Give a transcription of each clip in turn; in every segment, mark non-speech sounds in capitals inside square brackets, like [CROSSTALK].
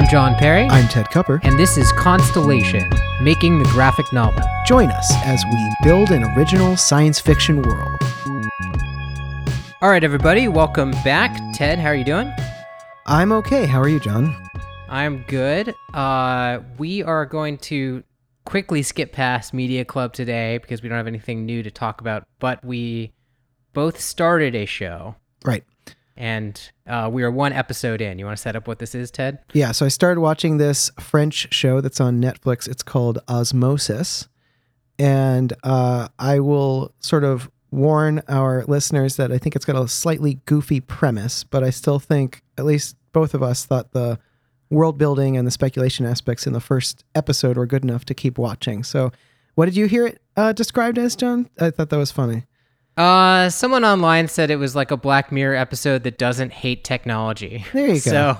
I'm John Perry. I'm Ted Cupper. And this is Constellation, making the graphic novel. Join us as we build an original science fiction world. All right, everybody, welcome back. Ted, how are you doing? I'm okay. How are you, John? I'm good. Uh, we are going to quickly skip past Media Club today because we don't have anything new to talk about, but we both started a show. Right. And uh, we are one episode in. You want to set up what this is, Ted? Yeah. So I started watching this French show that's on Netflix. It's called Osmosis. And uh, I will sort of warn our listeners that I think it's got a slightly goofy premise, but I still think, at least both of us thought the world building and the speculation aspects in the first episode were good enough to keep watching. So, what did you hear it uh, described as, John? I thought that was funny. Uh, someone online said it was like a Black Mirror episode that doesn't hate technology. There you go. So,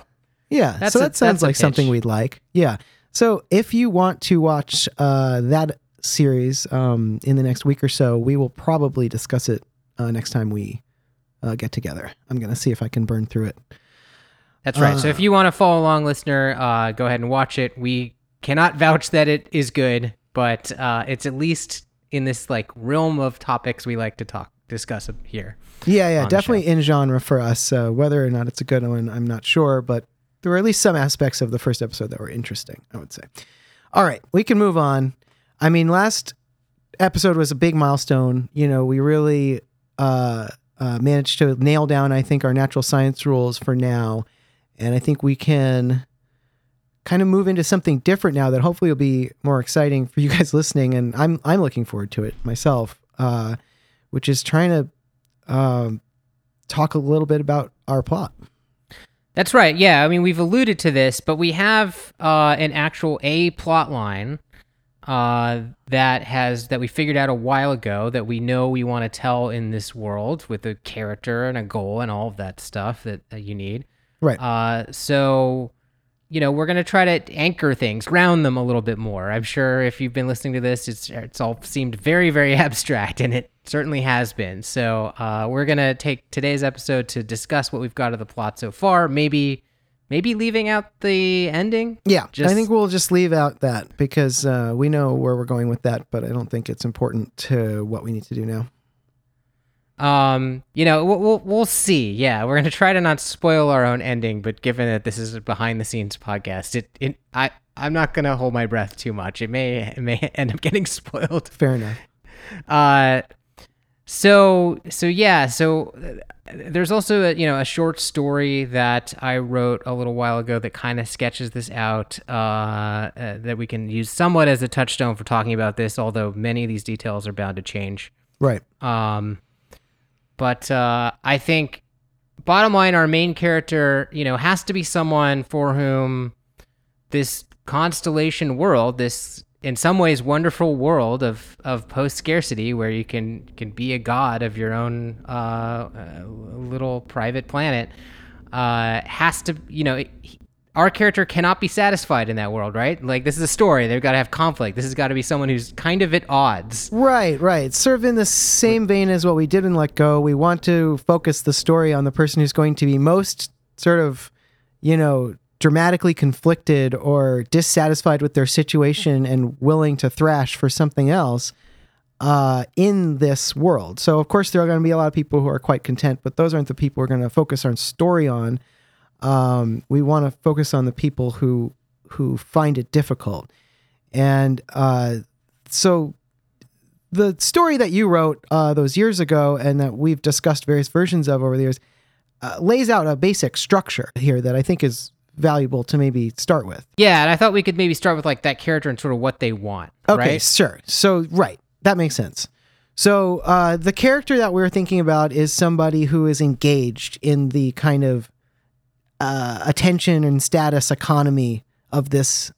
yeah, so that a, sounds like something we'd like. Yeah. So if you want to watch uh, that series um, in the next week or so, we will probably discuss it uh, next time we uh, get together. I'm going to see if I can burn through it. That's right. so if uh, you want to follow along, listener, uh, go ahead and watch it. We cannot vouch that it is good, but uh, it's at least in this like realm of topics we like to talk discuss here. Yeah, yeah, definitely in genre for us. Uh, whether or not it's a good one, I'm not sure, but there were at least some aspects of the first episode that were interesting. I would say. All right, we can move on. I mean, last episode was a big milestone. You know, we really uh, uh, managed to nail down, I think, our natural science rules for now, and I think we can kind of move into something different now that hopefully will be more exciting for you guys [LAUGHS] listening. And I'm I'm looking forward to it myself, uh, which is trying to um, talk a little bit about our plot. That's right. Yeah, I mean we've alluded to this, but we have uh, an actual a plot line uh, that has that we figured out a while ago that we know we want to tell in this world with a character and a goal and all of that stuff that, that you need. Right. Uh, so you know, we're going to try to anchor things, ground them a little bit more. I'm sure if you've been listening to this, it's it's all seemed very, very [LAUGHS] abstract, and it certainly has been. So uh, we're going to take today's episode to discuss what we've got of the plot so far. Maybe, maybe leaving out the ending. Yeah, just, I think we'll just leave out that because uh, we know where we're going with that, but I don't think it's important to what we need to do now. Um, you know, we'll, we'll, we'll see. Yeah, we're gonna try to not spoil our own ending, but given that this is a behind the scenes podcast, it, it I I'm not gonna hold my breath too much. It may it may [LAUGHS] end up getting [LAUGHS] spoiled. Fair enough. Uh, so so yeah, so uh, there's also a, you know a short story that I wrote a little while ago that kind of sketches this out. Uh, uh, that we can use somewhat as a touchstone for talking about this, although many of these details are bound to change. Right. Um but uh, I think, bottom line, our main character, you know, has to be someone for whom this constellation world, this in some ways wonderful world of of post scarcity, where you can can be a god of your own uh, uh, little private planet, uh, has to, you know, our character cannot be satisfied in that world, right? Like this is a story; they've got to have conflict. This has got to be someone who's kind of at odds. Right, right. Sort of in the same vein as what we did in Let Go. We want to focus the story on the person who's going to be most sort of, you know, dramatically conflicted or dissatisfied with their situation and willing to thrash for something else uh, in this world. So, of course, there are going to be a lot of people who are quite content, but those aren't the people we're going to focus our story on um, we want to focus on the people who who find it difficult. And uh, so the story that you wrote uh, those years ago and that we've discussed various versions of over the years uh, lays out a basic structure here that I think is valuable to maybe start with. Yeah, and I thought we could maybe start with like that character and sort of what they want. Okay, right? sure. So right, that makes sense. So uh, the character that we're thinking about is somebody who is engaged in the kind of uh, attention and status economy of this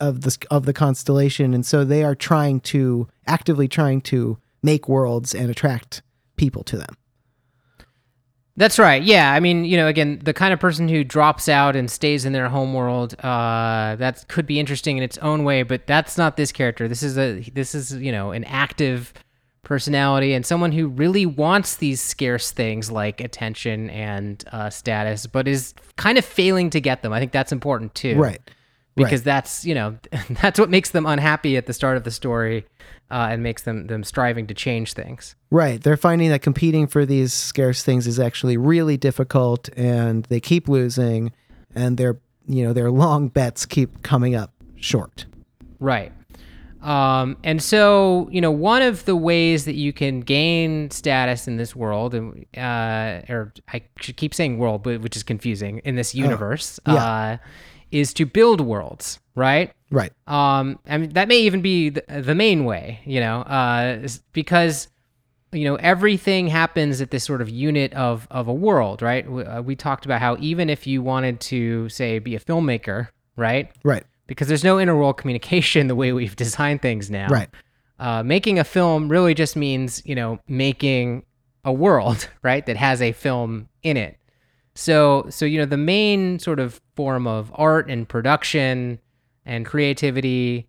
of this of the constellation, and so they are trying to actively trying to make worlds and attract people to them. That's right. Yeah, I mean, you know, again, the kind of person who drops out and stays in their home world, uh, that could be interesting in its own way, but that's not this character. This is a this is you know an active personality and someone who really wants these scarce things like attention and uh, status, but is kind of failing to get them. I think that's important too, Right. Because that's you know [LAUGHS] that's what makes them unhappy at the start of the story, uh, and makes them them striving to change things. Right. They're finding that competing for these scarce things is actually really difficult and they keep losing and their you know, their long bets keep coming up short. Right. Um, and so, you know, one of the ways that you can gain status in this world, and uh, or I should keep saying world, but which is confusing in this universe, yeah. uh, is to build worlds, right? Right. Um, I mean, that may even be the, the main way, you know, uh, because you know everything happens at this sort of unit of of a world, right? We, uh, we talked about how even if you wanted to say be a filmmaker, right? Right. Because there's no interworld communication [LAUGHS] the way we've designed things now. Right. Uh, making a film really just means, you know, making a world, [LAUGHS] right, that has a film in it. So, so you know, the main sort of form of art and production and creativity,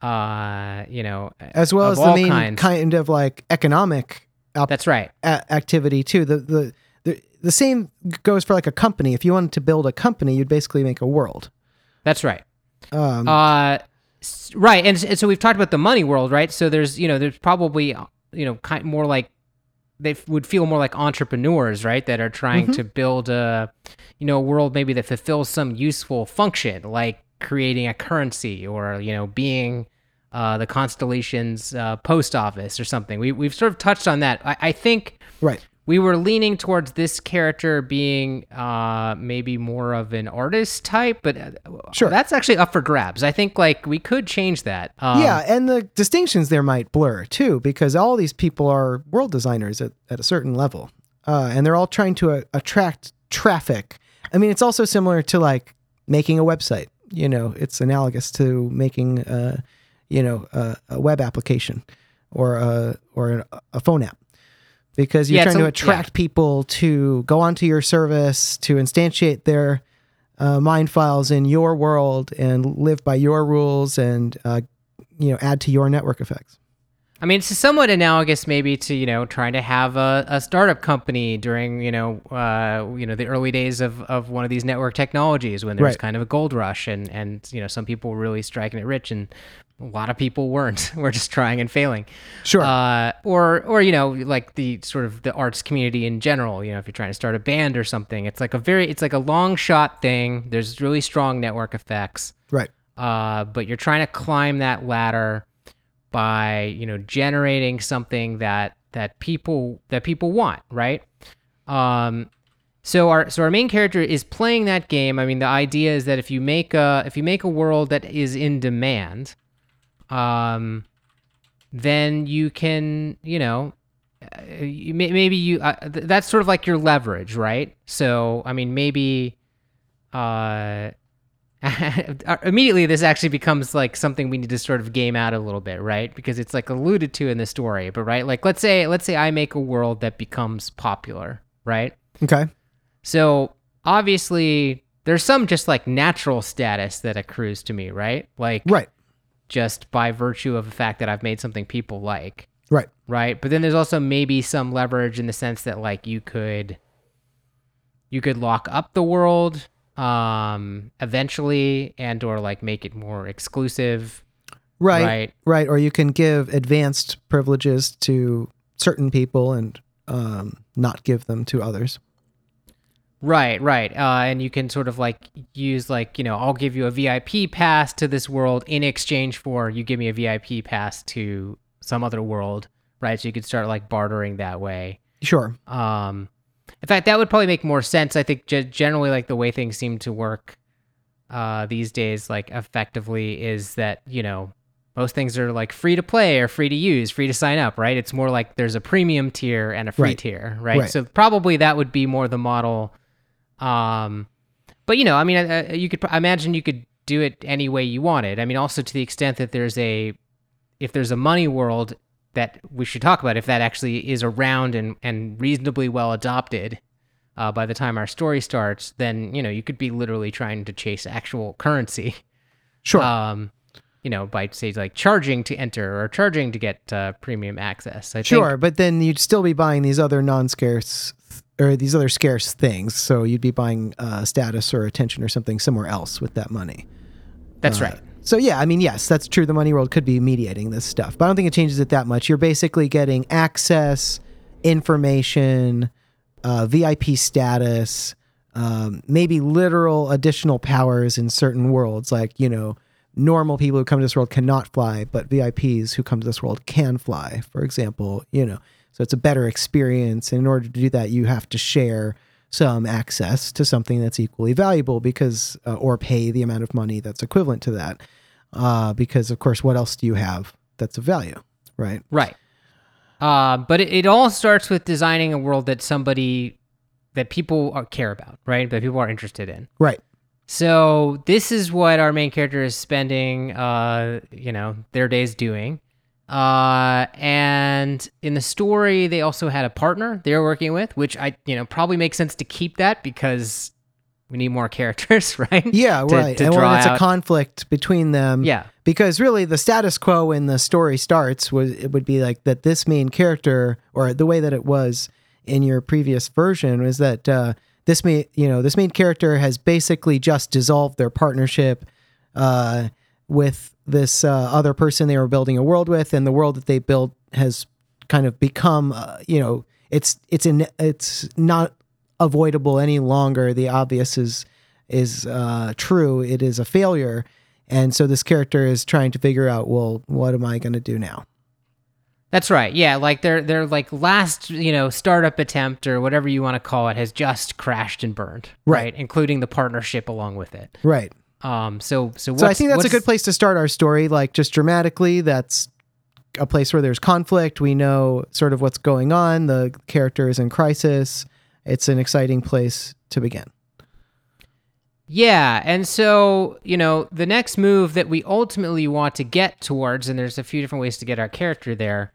uh, you know, As well as the main kinds. kind of like economic op- That's right. a- activity too. The, the the the same goes for like a company. If you wanted to build a company, you'd basically make a world. That's right. Um, Uh, right, and, and so we've talked about the money world, right? So there's you know there's probably you know kind more like they would feel more like entrepreneurs, right? That are trying to build a you know a world maybe that fulfills some useful function, like creating a currency or you know being uh, the constellation's uh, post office or something. We we've sort of touched on that. I, I think right. We were leaning towards this character being uh, maybe more of an artist type, but uh, Sure. that's actually up for grabs. I think like we could change that. Um, yeah, and the distinctions there might blur too, because all these people are world designers at, at a certain level, uh, and they're all trying to uh, attract traffic. I mean, it's also similar to like making a website. You know, it's analogous to making, uh, you know, a, a web application or a or a phone app, because you're Yeah, trying to a- attract people to go onto your service to instantiate their uh, mind files in your world and live by your rules and uh, you know add to your network effects. I mean, it's somewhat analogous maybe to you know trying to have a, a startup company during you know uh, you know the early days of, of one of these network technologies when there was Right. kind of a gold rush and and you know some people were really striking it rich and a lot of people weren't. [LAUGHS] We're just trying and failing. Sure. Uh, or or you know like the sort of the arts community in general. You know, if you're trying to start a band or something, it's like a very it's like a long shot thing. There's really strong network effects right. uh, but you're trying to climb that ladder by you know generating something that that people that people want right? Um so our so our main character is playing that game. I mean the idea is that if you make a if you make a world that is in demand um then you can you know uh, maybe you uh, that's sort of like your leverage right? So i mean maybe uh [LAUGHS] immediately this actually becomes like something we need to sort of game out a little bit right because it's like alluded to in the story but right like let's say let's say i make a world that becomes popular right Okay. so obviously there's some just like natural status that accrues to me right like Right. just by virtue of the fact that i've made something people like Right. right but then there's also maybe some leverage in the sense that like you could you could lock up the world um eventually and or like make it more exclusive Right. Right. Right. Or you can give advanced privileges to certain people and um, not give them to others. right right uh and you can sort of like use like you know i'll give you a vip pass to this world in exchange for you give me a vip pass to some other world right so you could start like bartering that way Sure. Um, in fact, that would probably make more sense. I think generally, like the way things seem to work uh, these days, like effectively, is that you know most things are like free to play or free to use, free to sign up, right? It's more like there's a premium tier and a free Right. tier, right? Right. So probably that would be more the model. Um, but you know, I mean, uh, you could I imagine you could do it any way you wanted. I mean, also to the extent that there's a if there's a money world that we should talk about, if that actually is around and, and reasonably well adopted uh, by the time our story starts, then you know you could be literally trying to chase actual currency. Sure. Um, you know, by say like charging to enter or charging to get uh, premium access. I Sure, think, but then you'd still be buying these other non-scarce or these other scarce things. So you'd be buying uh, status or attention or something somewhere else with that money. that's Uh, right. So yeah, I mean, yes, that's true. The money world could be mediating this stuff, but I don't think it changes it that much. You're basically getting access, information, uh, VIP status, um, maybe literal additional powers in certain worlds, like you know, normal people who come to this world cannot fly, but VIPs who come to this world can fly. For example, you know, so it's a better experience. And in order to do that, you have to share some access to something that's equally valuable because uh, or pay the amount of money that's equivalent to that uh, because of course what else do you have that's of value right Right. Uh, but it, it all starts with designing a world that somebody that people are, care about, right? That people are interested in. right So this is what our main character is spending, uh, you know, their days doing. Uh, and in the story, they also had a partner they were working with, which I, you know, probably makes sense to keep that because we need more [LAUGHS] characters, right? yeah To- right to and when it's out- a conflict between them Yeah. because really the status quo when the story starts was it would be like that this main character or the way that it was in your previous version was that uh, this main you know this main character has basically just dissolved their partnership uh, with this uh, other person they were building a world with and the world that they built has kind of become uh, you know it's it's in it's not avoidable any longer the obvious is is uh, true it is a failure and so this character is trying to figure out, well, what am I going to do now? That's right. Yeah, like their their like last, you know, startup attempt or whatever you want to call it has just crashed and burned, Right. right? Including the partnership along with it. Right. Um so so So I think that's a good place to start our story. Like just dramatically, that's a place where there's conflict. We know sort of what's going on. The character is in crisis. It's an exciting place to begin. Yeah, and so, you know, the next move that we ultimately want to get towards, and there's a few different ways to get our character there,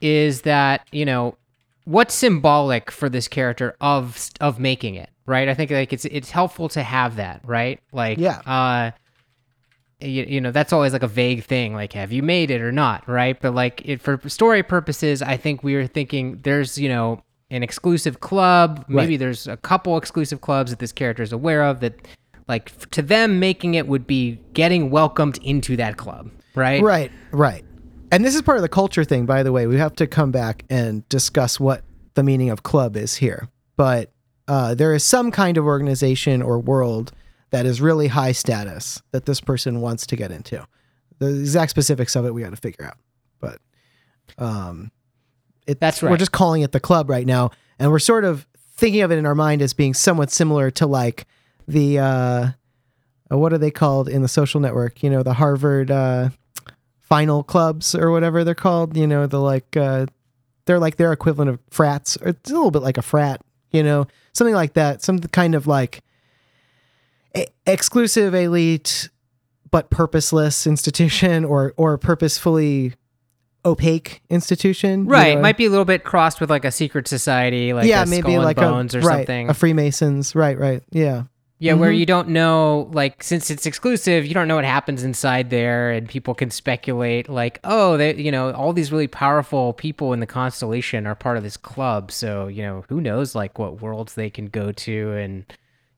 is that, you know, what's symbolic for this character of of making it, right? I think like it's it's helpful to have that, right? Like Yeah. uh you, you know that's always like a vague thing like have you made it or not right but like it for story purposes i think we were thinking there's you know an exclusive club maybe Right. there's a couple exclusive clubs that this character is aware of that like f- to them making it would be getting welcomed into that club right Right. Right. And this is part of the culture thing, by the way. We have to come back and discuss what the meaning of club is here. But uh, there is some kind of organization or world that is really high status that this person wants to get into. The exact specifics of it we got to figure out. But um, it, That's We're just calling it the club right now, and we're sort of thinking of it in our mind as being somewhat similar to like the uh, uh, what are they called in the social network? You know, the Harvard uh, final clubs or whatever they're called. You know, the like uh, they're like their equivalent of frats. It's a little bit like a frat. You know, something like that. Some kind of like e- exclusive elite but purposeless institution [LAUGHS] or or purposefully opaque institution. you right know? might be a little bit crossed with like a secret society like yeah, a maybe like bones a or right, something a Freemasons. Right, right. Yeah. Yeah, where Mhm. you don't know, like, since it's exclusive, you don't know what happens inside there, and people can speculate, like, oh, they, you know, all these really powerful people in the constellation are part of this club, so you know, who knows, like, what worlds they can go to, and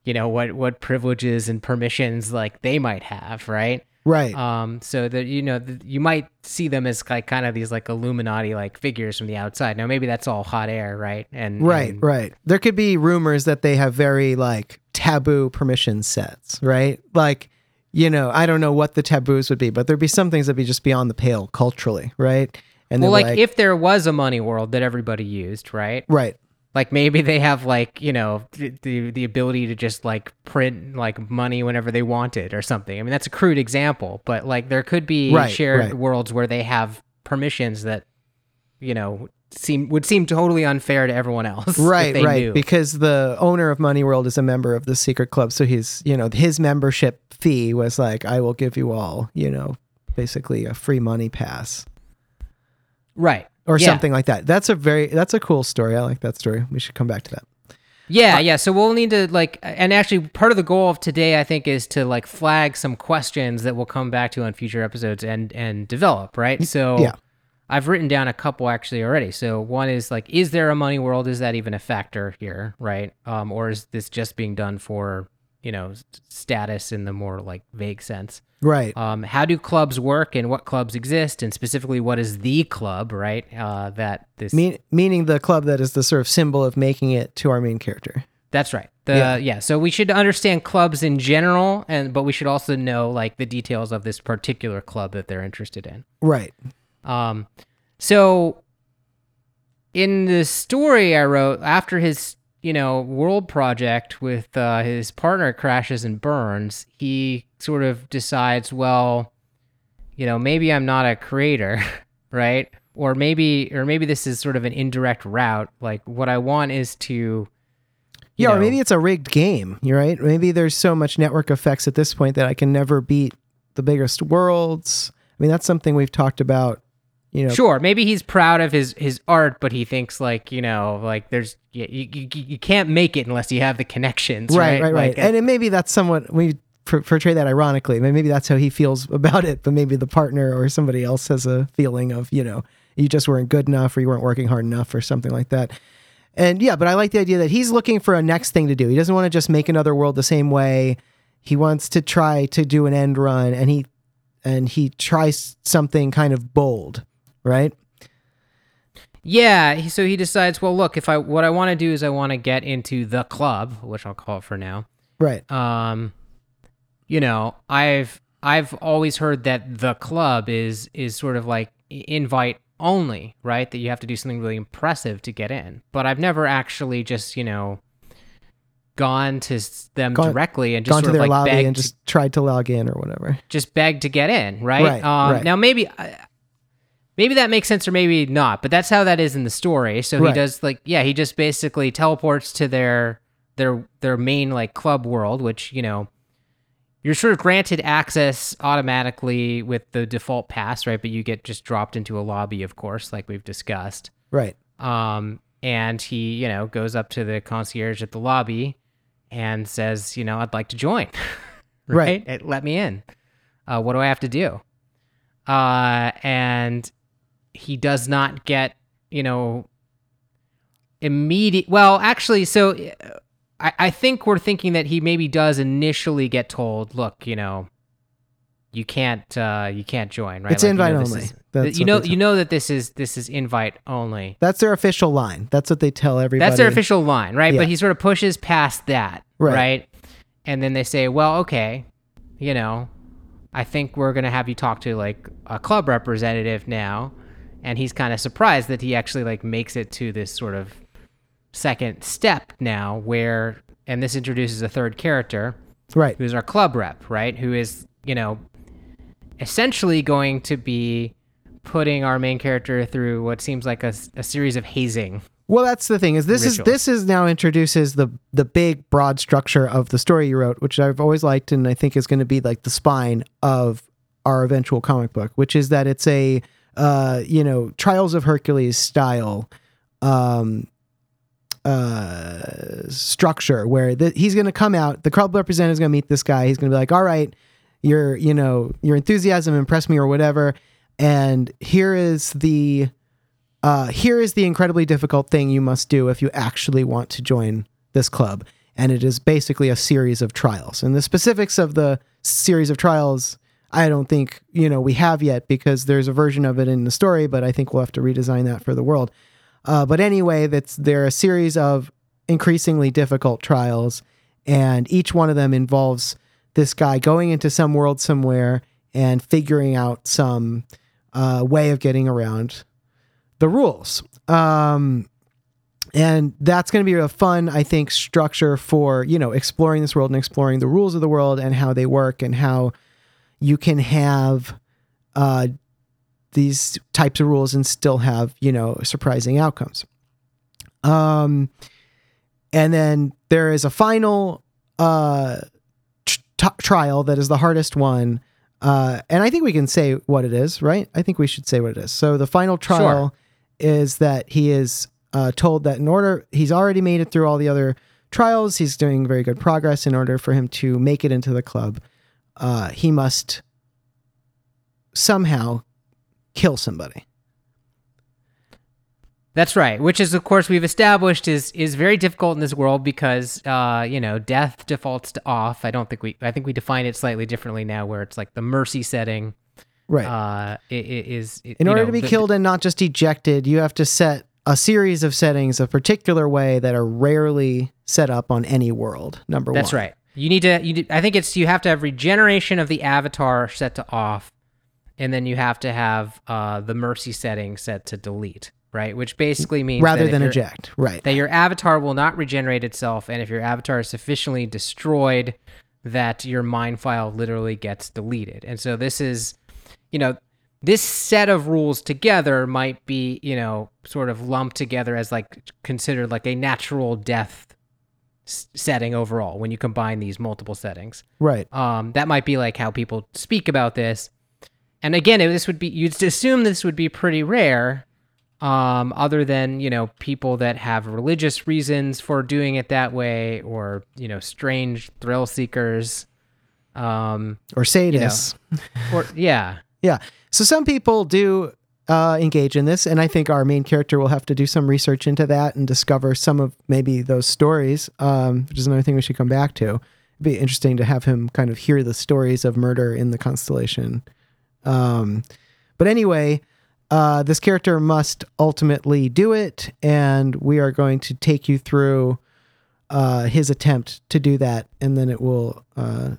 you know, what what privileges and permissions like they might have, right? Right. Um, so that you know, th- you might see them as like kind of these like Illuminati like figures from the outside. Now, maybe that's all hot air, right? And Right, and- right. There could be rumors that they have very like taboo permission sets, right? Like, you know, I don't know what the taboos would be, but there'd be some things that'd be just beyond the pale culturally, right? And Well, they're like, if there was a money world that everybody used, right? right, Like maybe they have like you know the the ability to just like print like money whenever they want it or something. I mean that's a crude example, but like there could be Right, shared right. worlds where they have permissions that you know seem would seem totally unfair to everyone else. [LAUGHS] right, right. knew. Because the owner of Money World is a member of the secret club, so he's you know his membership fee was like, I will give you all, you know, basically a free money pass right or Yeah. something like that. That's a very that's a cool story. I like that story. We should come back to that. Yeah, yeah. So we'll need to like, and actually, part of the goal of today, I think, is to like flag some questions that we'll come back to on future episodes and and develop. Right. So Yeah. I've written down a couple actually already. So one is like, is there a money world? Is that even a factor here? Right. Um, or is this just being done for you know status in the more like vague sense? Right. Um, how do clubs work and what clubs exist, and specifically, what is the club? Right. Uh, that this Mean, meaning the club that is the sort of symbol of making it to our main character. That's right. The Yeah. yeah. So we should understand clubs in general, and but we should also know like the details of this particular club that they're interested in. Right. Um, so in the story I wrote after his you know world project with uh, his partner crashes and burns, he sort of decides, well, you know, maybe I'm not a creator, [LAUGHS] right? Or maybe, or maybe this is sort of an indirect route. Like what I want is to, you Yeah, or maybe it's a rigged game. You're right. Maybe there's so much network effects at this point that I can never beat the biggest worlds. I mean, that's something we've talked about. You know, Sure, maybe he's proud of his his art, but he thinks like you know, like there's you you, you, can't make it unless you have the connections, right, right? right. Like, and it, maybe that's somewhat we portray that ironically. Maybe maybe that's how he feels about it. But maybe the partner or somebody else has a feeling of you know you just weren't good enough or you weren't working hard enough or something like that. And yeah, but I like the idea that he's looking for a next thing to do. He doesn't want to just make another world the same way. He wants to try to do an end run, and he and he tries something kind of bold, right? yeah. So he decides, well, look, if I what I want to do is I want to get into the club, which I'll call it for now. Right. Um, you know, I've I've always heard that the club is is sort of like invite only, right? That you have to do something really impressive to get in. But I've never actually just you know gone to them Gone- directly and just Gone to sort of their like lobby begged and just tried to log in or whatever. just beg to get in, right? Right, um, right. Now maybe uh, maybe that makes sense or maybe not, but that's how that is in the story. So he does like yeah, he just basically teleports to their their their main like club world, which you know you're sort of granted access automatically with the default pass, right? But you get just dropped into a lobby, of course, like we've discussed. Right. Um, and he, you know, goes up to the concierge at the lobby and says, you know, I'd like to join. [LAUGHS] Right. right? Let me in. Uh, what do I have to do? Uh, and he does not get, you know, immediate. Well, actually, so I, I think we're thinking that he maybe does initially get told, look, you know, you can't, uh, you can't join, right? It's Like, you invite know, this only. is- That's you know, you know that this is this is invite only. That's their official line. That's what they tell everybody. That's their official line, right? Yeah. But he sort of pushes past that, Right. right. And then they say, well, okay, you know, I think we're going to have you talk to like a club representative now. And he's kind of surprised that he actually like makes it to this sort of second step now where, and this introduces a third character Right. who's our club rep, right? Who is, you know, essentially going to be putting our main character through what seems like a series of hazing Well, that's the thing is this is this is now introduces the the big broad structure of the story you wrote, which I've always liked and I think is going to be like the spine of our eventual comic book, which is that it's a uh, you know, Trials of Hercules style um uh structure where the, he's going to come out, the club representative is going to meet this guy, he's going to be like, "All right, your you know, your enthusiasm impressed me or whatever." And here is the uh, here is the incredibly difficult thing you must do if you actually want to join this club. And it is basically a series of trials. And the specifics of the series of trials, I don't think, you know, we have yet because there's a version of it in the story, but I think we'll have to redesign that for the world. Uh, but anyway, that's they're a series of increasingly difficult trials, and each one of them involves this guy going into some world somewhere and figuring out some uh, way of getting around the rules. Um, and that's going to be a fun, I think, structure for you know exploring this world and exploring the rules of the world and how they work and how you can have uh, these types of rules and still have you know surprising outcomes. Um, and then there is a final uh, t- trial that is the hardest one. Uh, and I think we can say what it is, right? I think we should say what it is. So the final trial is that he is uh, told that in order, he's already made it through all the other trials. He's doing very good progress. In order for him to make it into the club, uh, he must somehow kill somebody. That's right. Which is, of course, we've established is is very difficult in this world because, uh, you know, death defaults to off. I don't think we. I think we define it slightly differently now, where it's like the mercy setting. Right. Uh, i- i- is In order to be killed and not just ejected, you have to set a series of settings a particular way that are rarely set up on any world. Number That's one. That's right. You need to. You. I think it's you have to have regeneration of the avatar set to off, and then you have to have uh, the mercy setting set to delete. Right, which basically means Rather than eject. Right. that your avatar will not regenerate itself, and if your avatar is sufficiently destroyed, that your mind file literally gets deleted. And so this is, you know, this set of rules together might be, you know, sort of lumped together as like considered like a natural death s- setting overall when you combine these multiple settings. right. Um, that might be like how people speak about this. And again, it- this would be you'd assume this would be pretty rare, um, other than you know people that have religious reasons for doing it that way, or you know strange thrill seekers, um, Or sadists. or yeah, [LAUGHS] Yeah. So some people do uh, engage in this, and I think our main character will have to do some research into that and discover some of maybe those stories, um, which is another thing we should come back to. It'd be interesting to have him kind of hear the stories of murder in the constellation. Um, but anyway, uh, this character must ultimately do it, and we are going to take you through uh, his attempt to do that, and then it will, uh,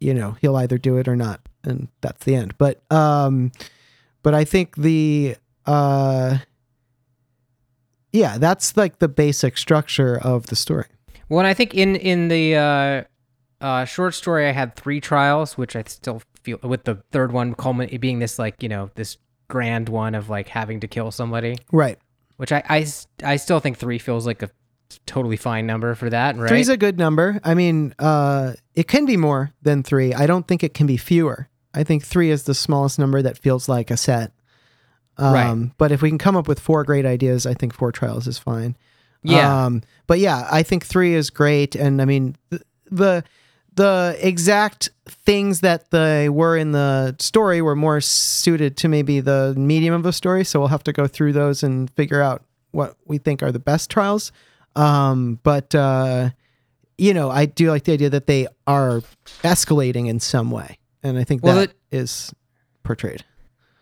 you know, he'll either do it or not, and that's the end. But um, but I think the uh, yeah, that's like the basic structure of the story. Well, and I think in in the uh, uh, short story, I had three trials, which I still feel with the third one culmin- being this like you know this grand one of like having to kill somebody. Right. which I I, I still think three feels like a totally fine number for that, right? Three's a good number. I mean, uh, it can be more than three. I don't think it can be fewer. I think three is the smallest number that feels like a set. Um, Right. But if we can come up with four great ideas, I think four trials is fine. yeah, Um, but yeah, I think three is great, and I mean the the, the exact things that they were in the story were more suited to maybe the medium of the story. So we'll have to go through those and figure out what we think are the best trials. Um, but uh, you know, I do like the idea that they are escalating in some way, and I think Well, that is portrayed.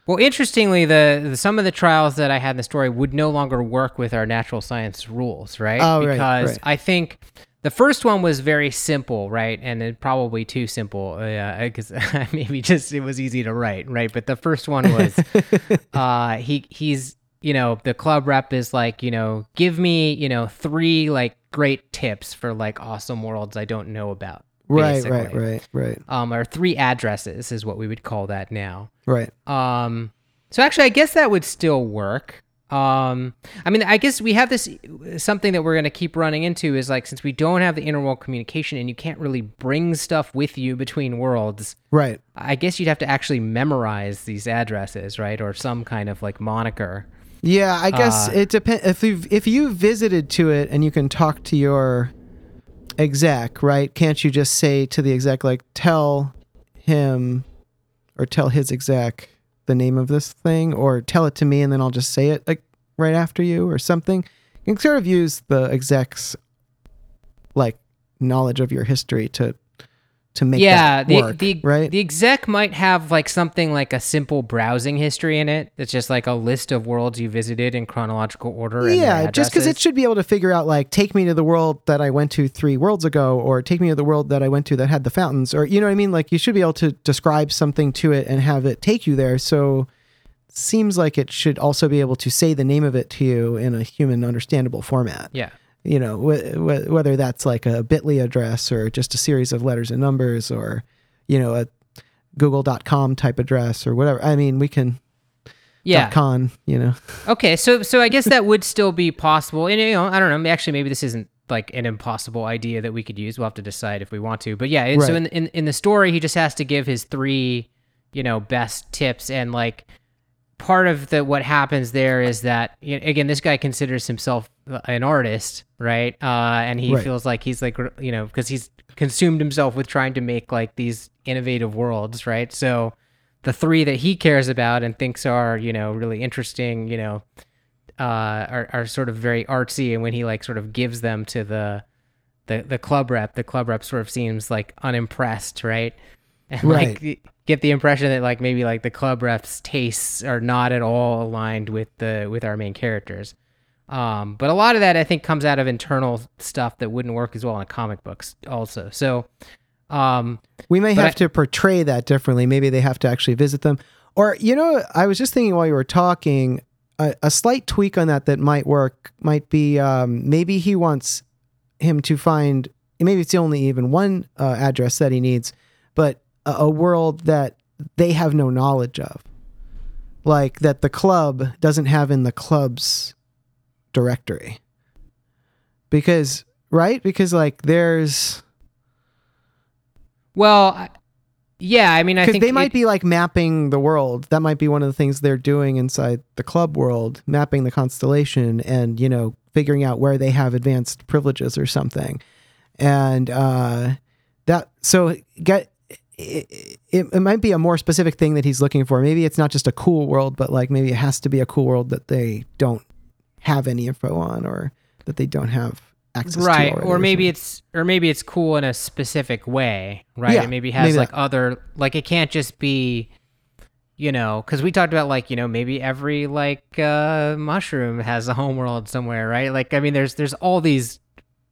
Well, interestingly, the, the some of the trials that I had in the story would no longer work with our natural science rules, right? Oh, right, because right. I think the first one was very simple, right, and it probably too simple, because [LAUGHS] [LAUGHS] maybe just it was easy to write, right? But the first one was [LAUGHS] uh, he he's you know the club rep is like you know give me you know three like great tips for like awesome worlds I don't know about. Right, right, right, right, Um, or three addresses is what we would call that now. right. Um, so actually, I guess that would still work. Um, I mean, I guess we have this something that we're going to keep running into is like since we don't have the interworld communication and you can't really bring stuff with you between worlds. Right. I guess you'd have to actually memorize these addresses, right, or some kind of like moniker. Yeah, I guess Uh, it depends. If you if you visited to it and you can talk to your exec, right? Can't you just say to the exec like tell him or tell his exec the name of this thing, or tell it to me and then I'll just say it like right after you or something? You can sort of use the exec's like knowledge of your history to to make yeah, the, work, the right? the exec might have like something like a simple browsing history in it. That's just like a list of worlds you visited in chronological order. and Yeah, just because it should be able to figure out like take me to the world that I went to three worlds ago, or take me to the world that I went to that had the fountains, or you know what I mean. Like you should be able to describe something to it and have it take you there. So seems like it should also be able to say the name of it to you in a human understandable format. yeah. You know, wh- wh- whether that's like a Bitly address or just a series of letters and numbers, or you know a Google.com type address or whatever. I mean, we can Yeah. con. You know, Okay, so so I guess that would still be possible. And you know, I don't know. Actually, maybe this isn't like an impossible idea that we could use. We'll have to decide if we want to. But yeah, it- so in, in in the story, he just has to give his three, you know, best tips and like part of the what happens there is that you know, again, this guy considers himself an artist, right? Uh, and he Right. feels like he's like you know because he's consumed himself with trying to make like these innovative worlds, right? So the three that he cares about and thinks are you know really interesting, you know, uh, are are sort of very artsy, and when he like sort of gives them to the the the club rep, the club rep sort of seems like unimpressed, right? [LAUGHS] And like y- get the impression that like maybe like the club refs tastes are not at all aligned with the with our main characters. Um, but a lot of that I think comes out of internal stuff that wouldn't work as well in comic books also. So um We may have I- to portray that differently. Maybe they have to actually visit them. Or, you know, I was just thinking while you were talking, a, a slight tweak on that that might work might be um, maybe he wants him to find, maybe it's the only even one uh, address that he needs, but a, a world that they have no knowledge of. Like that the club doesn't have in the club's directory. Because, right? Because, like, there's. well yeah, I mean I think they might it- be like mapping the world that might be one of the things they're doing inside the club world mapping the constellation and you know figuring out where they have advanced privileges or something and uh that so get it, it, it might be a more specific thing that he's looking for. Maybe it's not just a cool world but like maybe it has to be a cool world that they don't have any info on or that they don't have access to right or maybe it's or maybe it's cool in a specific way right? Yeah, it maybe has maybe like that. other like it can't just be you know because we talked about like you know maybe every like uh mushroom has a homeworld somewhere right? Like i mean there's there's all these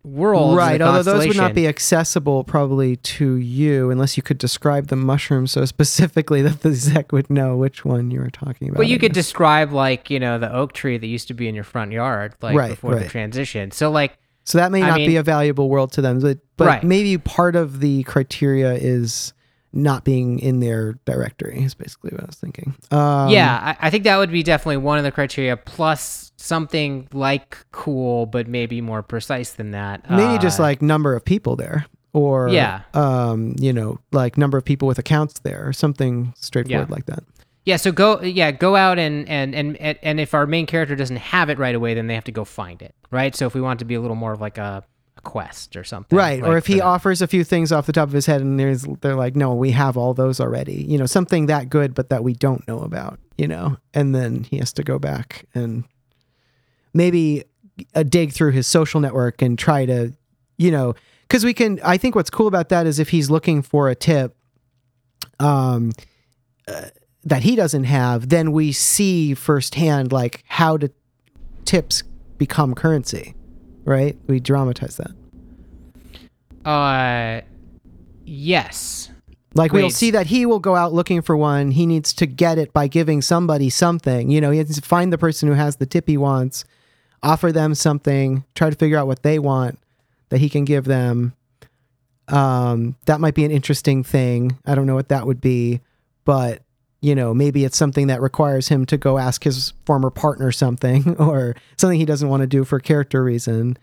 worlds in right although those would not be accessible probably to you unless you could describe the mushroom so specifically that the exec would know which one you were talking about But you I could guess. describe like you know the oak tree that used to be in your front yard like Right, before the transition so like so that may I not be a valuable world to them but, but Right. maybe part of the criteria is not being in their directory is basically what i was thinking um, yeah I, I think that would be definitely one of the criteria plus something like cool but maybe more precise than that maybe just Uh, like number of people there or Yeah. um you know like number of people with accounts there or something straightforward Yeah. like that Yeah, so go yeah, go out and and and and if our main character doesn't have it right away, then they have to go find it, right? So if we want to be a little more of like a, a quest or something, Right. or like if he offers a few things off the top of his head and there's they're like, no, we have all those already. You know, something that good but that we don't know about, you know. And then he has to go back and maybe uh, dig through his social network and try to, you know, cuz we can I think what's cool about that is if he's looking for a tip um uh, that he doesn't have, then we see firsthand like how do tips become currency, right? We dramatize that. uh yes. Like we'll see that he will go out looking for one. He needs to get it by giving somebody something. You know, he has to find the person who has the tip he wants, offer them something, try to figure out what they want that he can give them. Um, that might be an interesting thing. I don't know what that would be, but you know, maybe it's something that requires him to go ask his former partner something [LAUGHS] or something he doesn't want to do for character reason.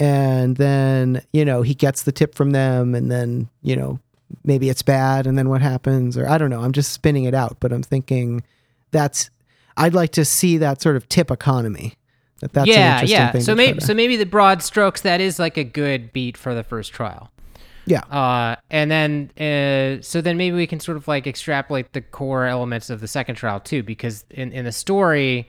And then, you know, he gets the tip from them and then, you know, maybe it's bad and then what happens or I don't know. I'm just spinning it out, but I'm thinking that's I'd like to see that sort of tip economy. That that's an yeah, interesting yeah. thing. So maybe so maybe the broad strokes that is like a good beat for the first trial. Yeah. Uh, and then uh, so then maybe we can sort of like extrapolate the core elements of the second trial too, because in in the story,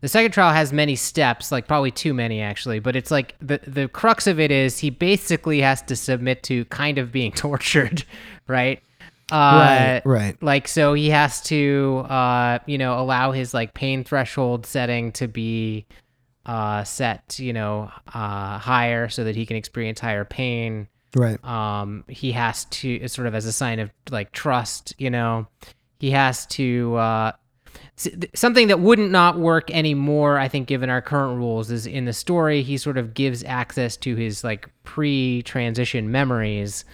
the second trial has many steps, like probably too many actually. But it's like the the crux of it is he basically has to submit to kind of being [LAUGHS] tortured, right? Uh, right, right. like so he has to uh you know allow his like pain threshold setting to be uh set you know uh higher so that he can experience higher pain Right. um he has to sort of as a sign of like trust you know he has to uh something that wouldn't not work anymore i think given our current rules is in the story he sort of gives access to his like pre-transition memories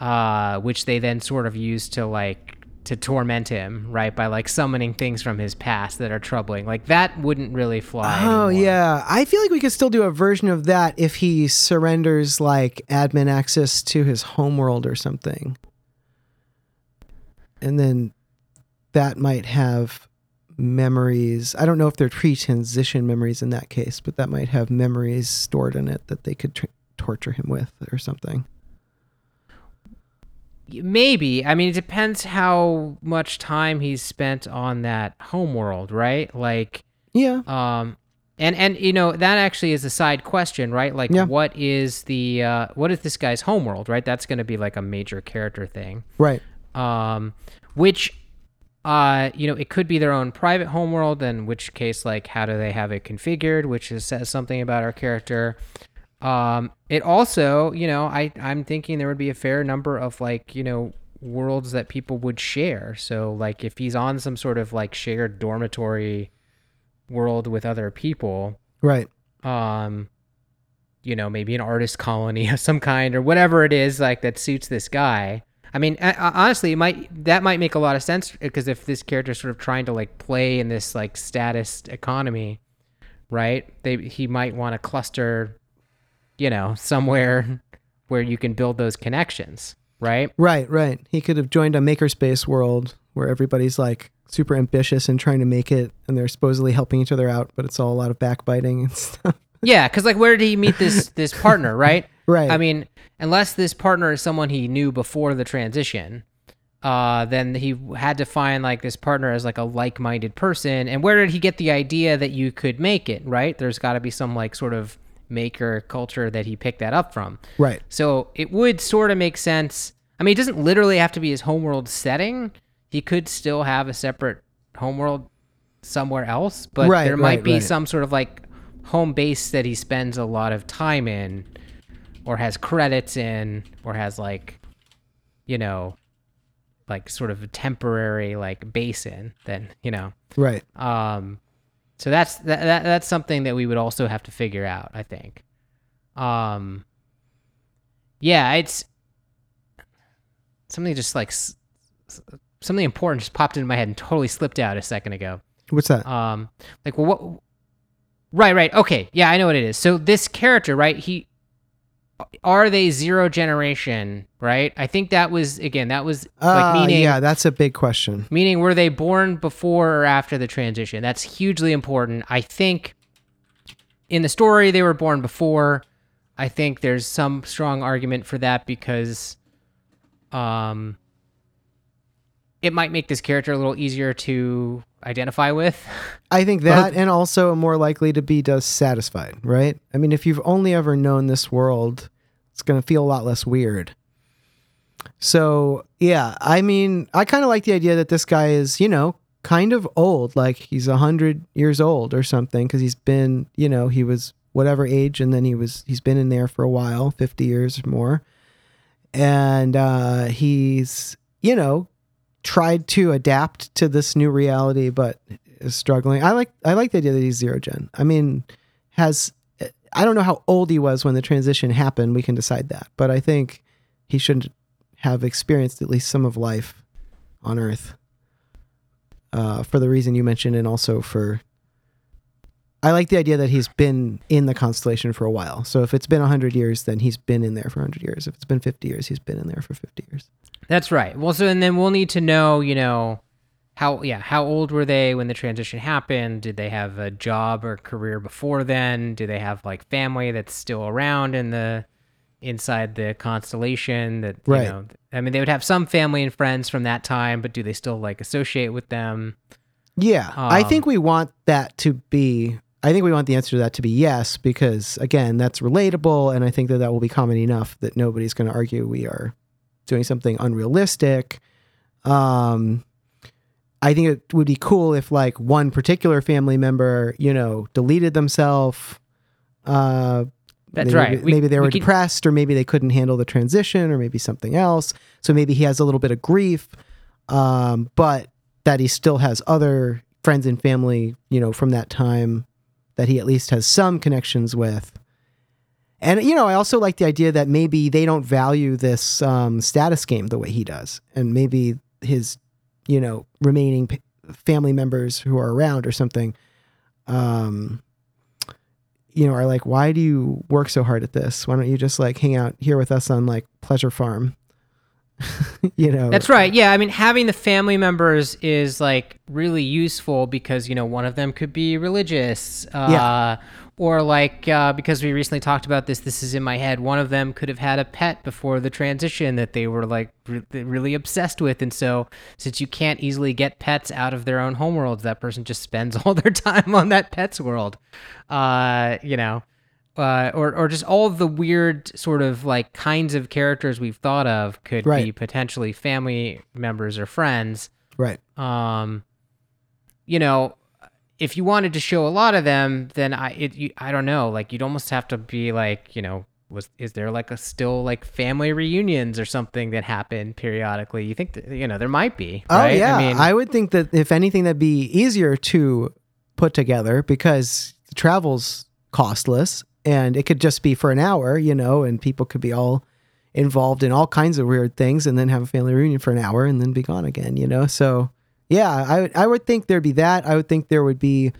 uh which they then sort of use to like to torment him right by like summoning things from his past that are troubling like that wouldn't really fly Oh anymore. yeah, I feel like we could still do a version of that if he surrenders like admin access to his homeworld or something, and then that might have memories. I don't know if they're pre-transition memories in that case, but that might have memories stored in it that they could tr- torture him with or something. Maybe. I mean, it depends how much time he's spent on that homeworld, right? Like, Yeah. um, and and you know that actually is a side question, right? Like, Yeah. what is the uh, what is this guy's homeworld, right? That's going to be like a major character thing. Right. um, which uh, you know it could be their own private homeworld in which case like how do they have it configured which is, says something about our character um, it also you know I, i'm thinking there would be a fair number of like you know worlds that people would share so like if he's on some sort of like shared dormitory world with other people Right. um you know maybe an artist colony [LAUGHS] of some kind or whatever it is like that suits this guy i mean honestly it might that might make a lot of sense because if this character's sort of trying to like play in this like status economy right they he might want to cluster you know somewhere where you can build those connections right Right, right. He could have joined a makerspace world where everybody's like super ambitious and trying to make it and they're supposedly helping each other out, but it's all a lot of backbiting and [LAUGHS] stuff. yeah because like where did he meet this [LAUGHS] this partner right Right. I mean, unless this partner is someone he knew before the transition, uh, then he had to find like this partner as like a like-minded person. And where did he get the idea that you could make it? Right? There's got to be some like sort of maker culture that he picked that up from. right. So it would sort of make sense. I mean, it doesn't literally have to be his homeworld setting. He could still have a separate homeworld somewhere else, but Right, there might right, be right. some sort of like home base that he spends a lot of time in or has credits in or has like you know like sort of a temporary like base in then you know Right. um so that's that, that that's something that we would also have to figure out i think. Um yeah it's something just like something important just popped into my head and totally slipped out a second ago. What's that? um like well what right right okay yeah i know what it is. So this character right he are they zero generation right? I think that was again that was like Uh, meaning yeah, that's a big question. meaning were they born before or after the transition? That's hugely important. I think in the story they were born before. I think there's some strong argument for that because um it might make this character a little easier to identify with. I think [LAUGHS] that and also more likely to be dissatisfied, right? I mean, if you've only ever known this world, it's going to feel a lot less weird. So, yeah, I mean, I kind of like the idea that this guy is, you know, kind of old, like he's 100 years old or something because he's been, you know, he was whatever age and then he was he's been in there for a while, 50 years or more. And uh he's, you know, tried to adapt to this new reality but is struggling. I like I like the idea that he's zero gen. I mean, has I don't know how old he was when the transition happened. We can decide that, but I think he shouldn't have experienced at least some of life on Earth. Uh, for the reason you mentioned, and also for I like the idea that he's been in the constellation for a while. So if it's been 100 years, then he's been in there for 100 years. If it's been 50 years, he's been in there for 50 years. That's right. Well, so and then we'll need to know, you know, how yeah, how old were they when the transition happened? Did they have a job or career before then? Do they have like family that's still around in the inside the constellation that you Right. know I mean they would have some family and friends from that time, but do they still like associate with them? Yeah, I Um, think we want that to be. I think we want the answer to that to be yes, because again, that's relatable, and I think that that will be common enough that nobody's going to argue we are doing something unrealistic. Um, I think it would be cool if like one particular family member, you know, deleted themselves. Uh, That's maybe, right. We- maybe they we were could- depressed, or maybe they couldn't handle the transition, or maybe something else. So maybe he has a little bit of grief, um, but that he still has other friends and family, you know, from that time that he at least has some connections with. And you know, I also like the idea that maybe they don't value this um, status game the way he does, and maybe his, you know, remaining p- family members who are around or something, um, you know, are like, why do you work so hard at this? Why don't you just like hang out here with us on like Pleasure Farm? [LAUGHS] you know. That's right. Yeah, I mean, having the family members is like really useful because you know one of them could be religious. Uh, Yeah. Or like uh, because we recently talked about this, this is in my head. One of them could have had a pet before the transition that they were like re- really obsessed with, and so since you can't easily get pets out of their own homeworlds, that person just spends [LAUGHS] all their time on that pet's world. Uh, you know, uh, or or just all of the weird sort of like kinds of characters we've thought of could be potentially family members or friends. right. Um, you know, if you wanted to show a lot of them, then I it you, I don't know, like you'd almost have to be like, you know, was is there like a still like family reunions or something that happen periodically? You think that, you know there might be, Oh right? yeah, I mean, I would think that if anything, that'd be easier to put together because the travel's costless and it could just be for an hour, you know, and people could be all involved in all kinds of weird things, and then have a family reunion for an hour and then be gone again, you know. So yeah, I would I would think there'd be that. I would think there would be,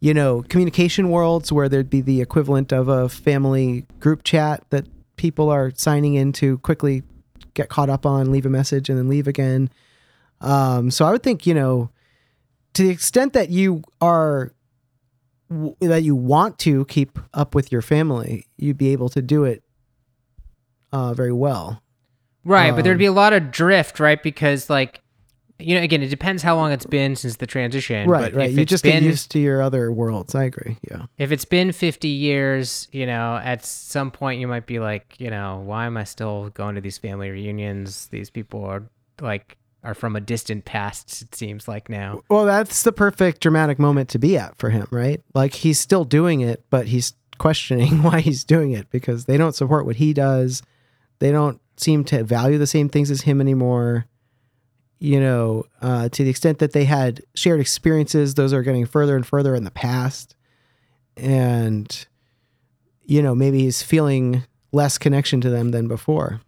you know, communication worlds where there'd be the equivalent of a family group chat that people are signing into quickly get caught up on, leave a message, and then leave again. Um, so I would think, you know, to the extent that you are w- that you want to keep up with your family, you'd be able to do it uh, very well. right, but there'd um, be a lot of drift, right? Because like, you know, again, it depends how long it's been since the transition. right, but right. If You it's just been, get used to your other worlds. I agree. Yeah. if it's been 50 years, you know, at some point you might be like, you know, why am I still going to these family reunions? These people are like are from a distant past it seems like now. Well, that's the perfect dramatic moment to be at for him, right? Like he's still doing it, but he's questioning [LAUGHS] why he's doing it because they don't support what he does. They don't seem to value the same things as him anymore. You know, uh, to the extent that they had shared experiences, those are getting further and further in the past. And, you know, maybe he's feeling less connection to them than before.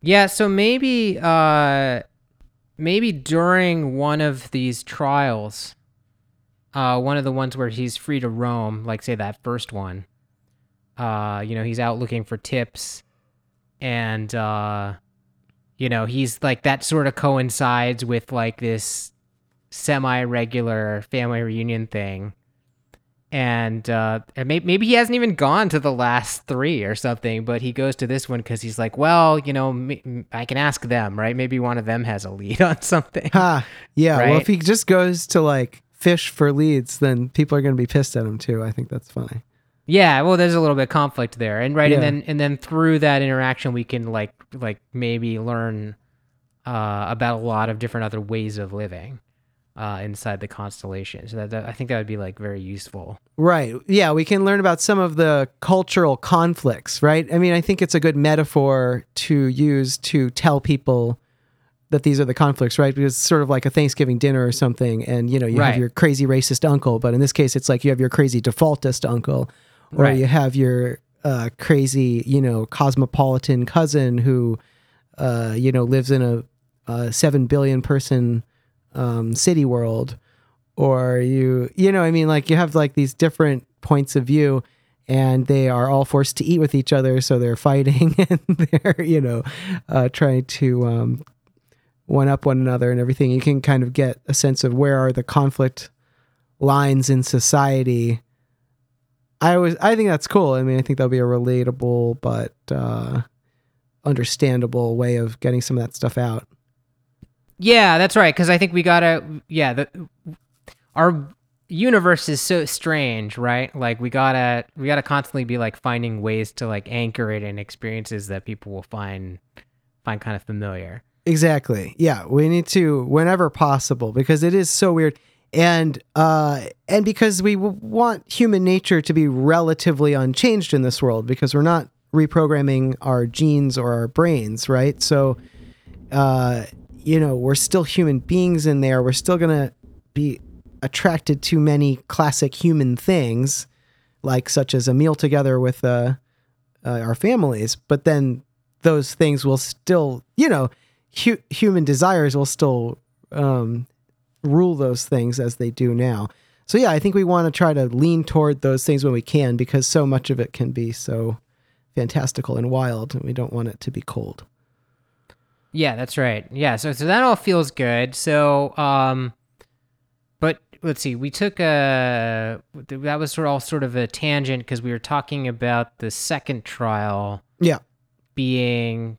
Yeah, so maybe uh maybe during one of these trials uh one of the ones where he's free to roam, like say that first one. Uh you know, he's out looking for tips and uh you know, he's like that sort of coincides with like this semi-regular family reunion thing. And uh, maybe he hasn't even gone to the last three or something, but he goes to this one because he's like, well, you know, m- I can ask them, right? Maybe one of them has a lead [LAUGHS] on something. Ha. Yeah. Well, if he just goes to like fish for leads, then people are going to be pissed at him too. I think that's funny. Yeah, well, there's a little bit of conflict there, and right, Yeah. and then and then through that interaction, we can like like maybe learn uh, about a lot of different other ways of living uh, inside the constellation. So that, that I think that would be like very useful. Right. Yeah. We can learn about some of the cultural conflicts, right? I mean, I think it's a good metaphor to use to tell people that these are the conflicts, right? Because it's sort of like a Thanksgiving dinner or something. And, you know, you Right. have your crazy racist uncle, but in this case, it's like you have your crazy defaultist uncle, or Right. you have your uh, crazy, you know, cosmopolitan cousin who, uh, you know, lives in a, a 7 billion person um, city world. Or you you know i mean like you have like these different points of view and they are all forced to eat with each other. So they're fighting [LAUGHS] and they're you know uh, trying to um, one up one another and everything. You can kind of get a sense of where are the conflict lines in society i was i think that's cool i mean i think that'll be a relatable but uh understandable way of getting some of that stuff out Yeah, that's right. Because I think we gotta. Yeah, the our universe is so strange, right? Like we gotta we gotta constantly be like finding ways to like anchor it in experiences that people will find find kind of familiar. Exactly. Yeah, we need to whenever possible because it is so weird, and uh, and because we want human nature to be relatively unchanged in this world because we're not reprogramming our genes or our brains, right? So, uh, you know, we're still human beings in there. We're still gonna be attracted to many classic human things, like such as a meal together with uh, uh, our families. But then those things will still, you know, hu- human desires will still um, rule those things as they do now. So yeah, I think we want to try to lean toward those things when we can because so much of it can be so fantastical and wild, and we don't want it to be cold. Yeah, that's right. Yeah, so so that all feels good. So, um, but let's see. We took a that was sort of all sort of a tangent because we were talking about the second trial Yeah. being.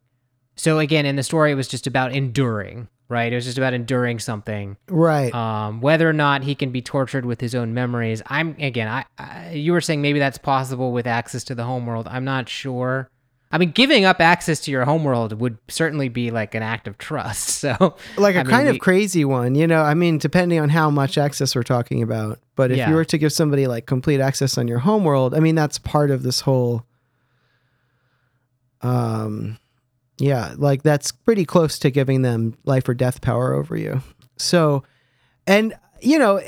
So again, in the story, it was just about enduring, right? It was just about enduring something. Right. Um, whether or not he can be tortured with his own memories, I'm again. I, I you were saying maybe that's possible with access to the homeworld. I'm not sure. I mean, giving up access to your homeworld would certainly be like an act of trust. [LAUGHS] So, like a I mean, kind we- of crazy one, you know. I mean, depending on how much access we're talking about. But if Yeah. you were to give somebody like complete access on your homeworld, I mean, that's part of this whole. Um, yeah, like that's pretty close to giving them life or death power over you. So, and you know,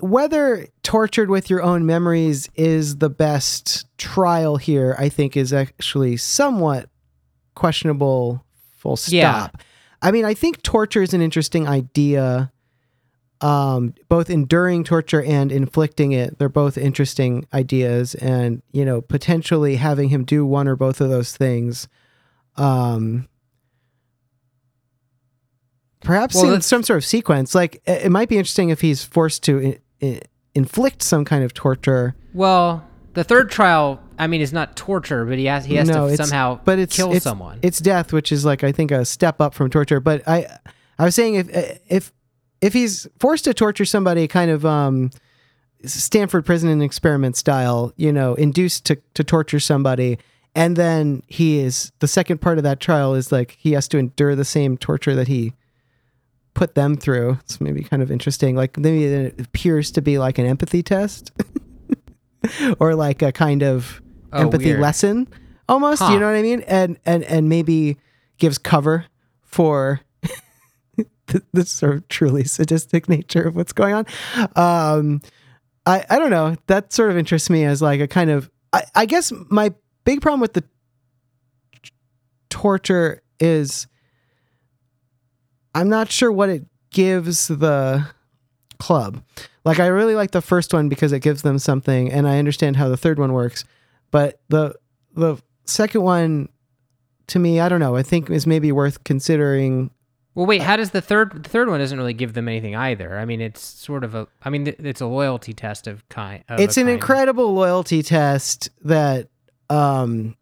whether tortured with your own memories is the best trial here, I think is actually somewhat questionable. Full stop. Yeah. I mean, I think torture is an interesting idea. Um, both enduring torture and inflicting it, they're both interesting ideas. And, you know, potentially having him do one or both of those things. Um, perhaps Well, in some sort of sequence. Like, it, it might be interesting if he's forced to I- I- inflict some kind of torture. well, the third trial, I mean, is not torture, but he has he has No, to somehow but it's kill it's, someone. It's death, which is like I think a step up from torture. But I, I was saying if if if he's forced to torture somebody, kind of um, Stanford prison and experiment style, you know, induced to to torture somebody, and then he is the second part of that trial is like he has to endure the same torture that he put them through. It's maybe kind of interesting. Like maybe it appears to be like an empathy test. [LAUGHS] or like a kind of Oh, empathy weird. lesson almost Huh. you know what i mean and and and maybe gives cover for [LAUGHS] the, the sort of truly sadistic nature of what's going on um i i don't know that sort of interests me as like a kind of i i guess my big problem with the t- torture is i'm not sure what it gives the club like I really like the first one because it gives them something, and I understand how the third one works. But the the second one, to me, I don't know. I think is maybe worth considering. well, wait, how does the third the third one doesn't really give them anything either? I mean, it's sort of a I mean, it's a loyalty test of kind. Of it's an kind. incredible loyalty test that, um,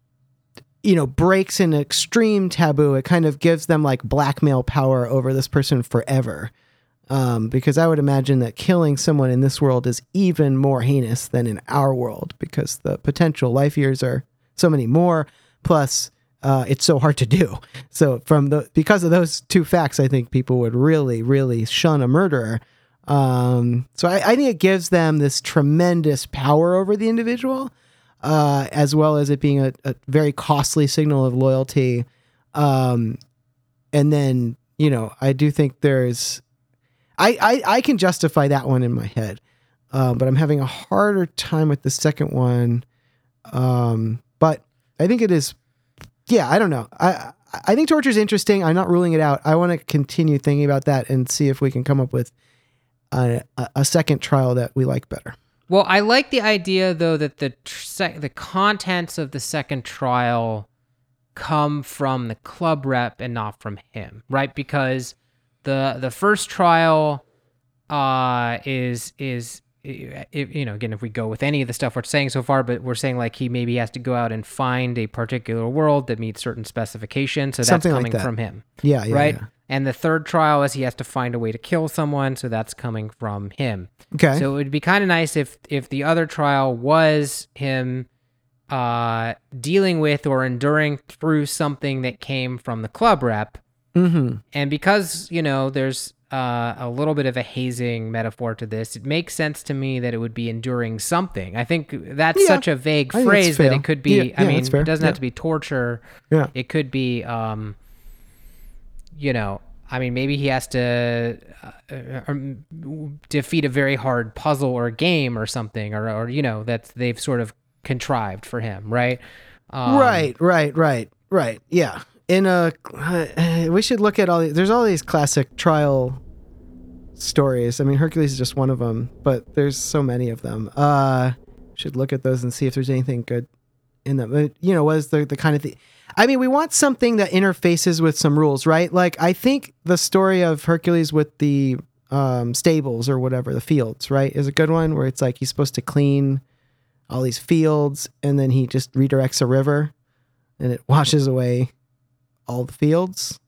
you know, breaks an extreme taboo. It kind of gives them like blackmail power over this person forever. Um, because I would imagine that killing someone in this world is even more heinous than in our world because the potential life years are so many more. Plus, uh, it's so hard to do. So, from the because of those two facts, I think people would really, really shun a murderer. Um, so, I, I think it gives them this tremendous power over the individual, uh, as well as it being a, a very costly signal of loyalty. Um, and then, you know, I do think there's I, I, I can justify that one in my head, uh, but I'm having a harder time with the second one. Um, but I think it is. Yeah, I don't know. I I think torture is interesting. I'm not ruling it out. I want to continue thinking about that and see if we can come up with a, a, a second trial that we like better. Well, I like the idea though that the tr- sec- the contents of the second trial come from the club rep and not from him, right? Because the the first trial uh is is if, you know again if we go with any of the stuff we're saying so far but we're saying like he maybe has to go out and find a particular world that meets certain specifications so that's Something like coming that. from him Yeah, yeah, right yeah. And the third trial is he has to find a way to kill someone so that's coming from him. Okay. so it would be kind of nice if if the other trial was him uh dealing with or enduring through something that came from the club rep. Mm-hmm. and because you know there's uh, a little bit of a hazing metaphor to this it makes sense to me that it would be enduring something. I think that's Yeah, such a vague phrase that it could be Yeah, i yeah, mean it doesn't have to be torture. Yeah. it could be um you know i mean maybe he has to uh, um, defeat a very hard puzzle or game or something or or you know that they've sort of contrived for him right um, right, right, right, right. Yeah. In a, [SIGHS] we should look at all. These, there's all these classic trial stories. I mean, Hercules is just one of them, but there's so many of them. Uh, should look at those and see if there's anything good in them. But, you know, was the the kind of thing. I mean, we want something that interfaces with some rules, right? Like, I think the story of Hercules with the um, stables or whatever, the fields, right, is a good one where it's like he's supposed to clean all these fields and then he just redirects a river and it [LAUGHS] washes away all the fields.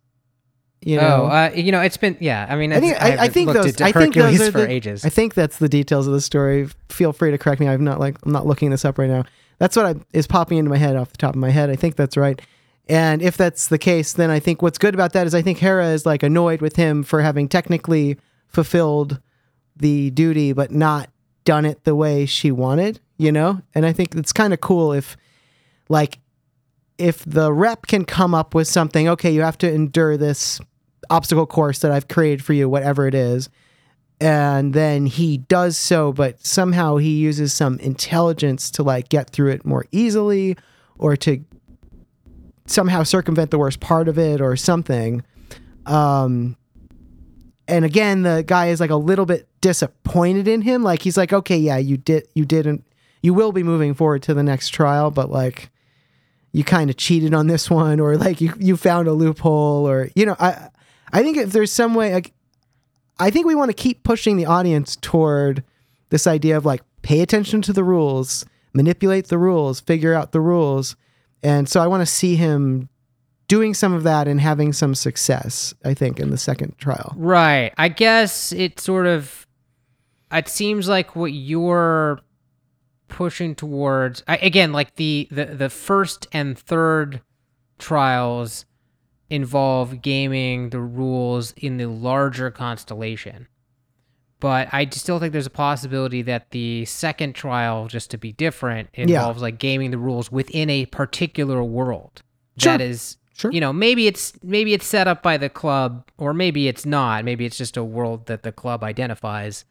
You know, oh, uh, you know, it's been yeah. I mean, I think it's- I, I think those I think those are for the, ages. I think that's the details of the story. Feel free to correct me. I'm not like I'm not looking this up right now. That's what I, is popping into my head off the top of my head. I think that's right. And if that's the case, then I think what's good about that is I think Hera is like annoyed with him for having technically fulfilled the duty but not done it the way she wanted, you know? And I think it's kind of cool if like if the rep can come up with something, okay, you have to endure this obstacle course that I've created for you, whatever it is. And then he does so, but somehow he uses some intelligence to like get through it more easily or to somehow circumvent the worst part of it or something. Um, and again, the guy is like a little bit disappointed in him. Like he's like, okay, yeah, you did, you didn't, you will be moving forward to the next trial, but like, you kind of cheated on this one, or like you you found a loophole, or you know, I I think if there's some way, like, I think we want to keep pushing the audience toward this idea of like pay attention to the rules, manipulate the rules, figure out the rules, and so I want to see him doing some of that and having some success. I think in the second trial. Right. I guess it sort of it seems like what you're pushing towards I, again like the, the the first and third trials involve gaming the rules in the larger constellation. But I still think there's a possibility that the second trial, just to be different, involves like gaming the rules within a particular world. Sure. That is Sure. you know maybe it's maybe it's set up by the club or maybe it's not maybe it's just a world that the club identifies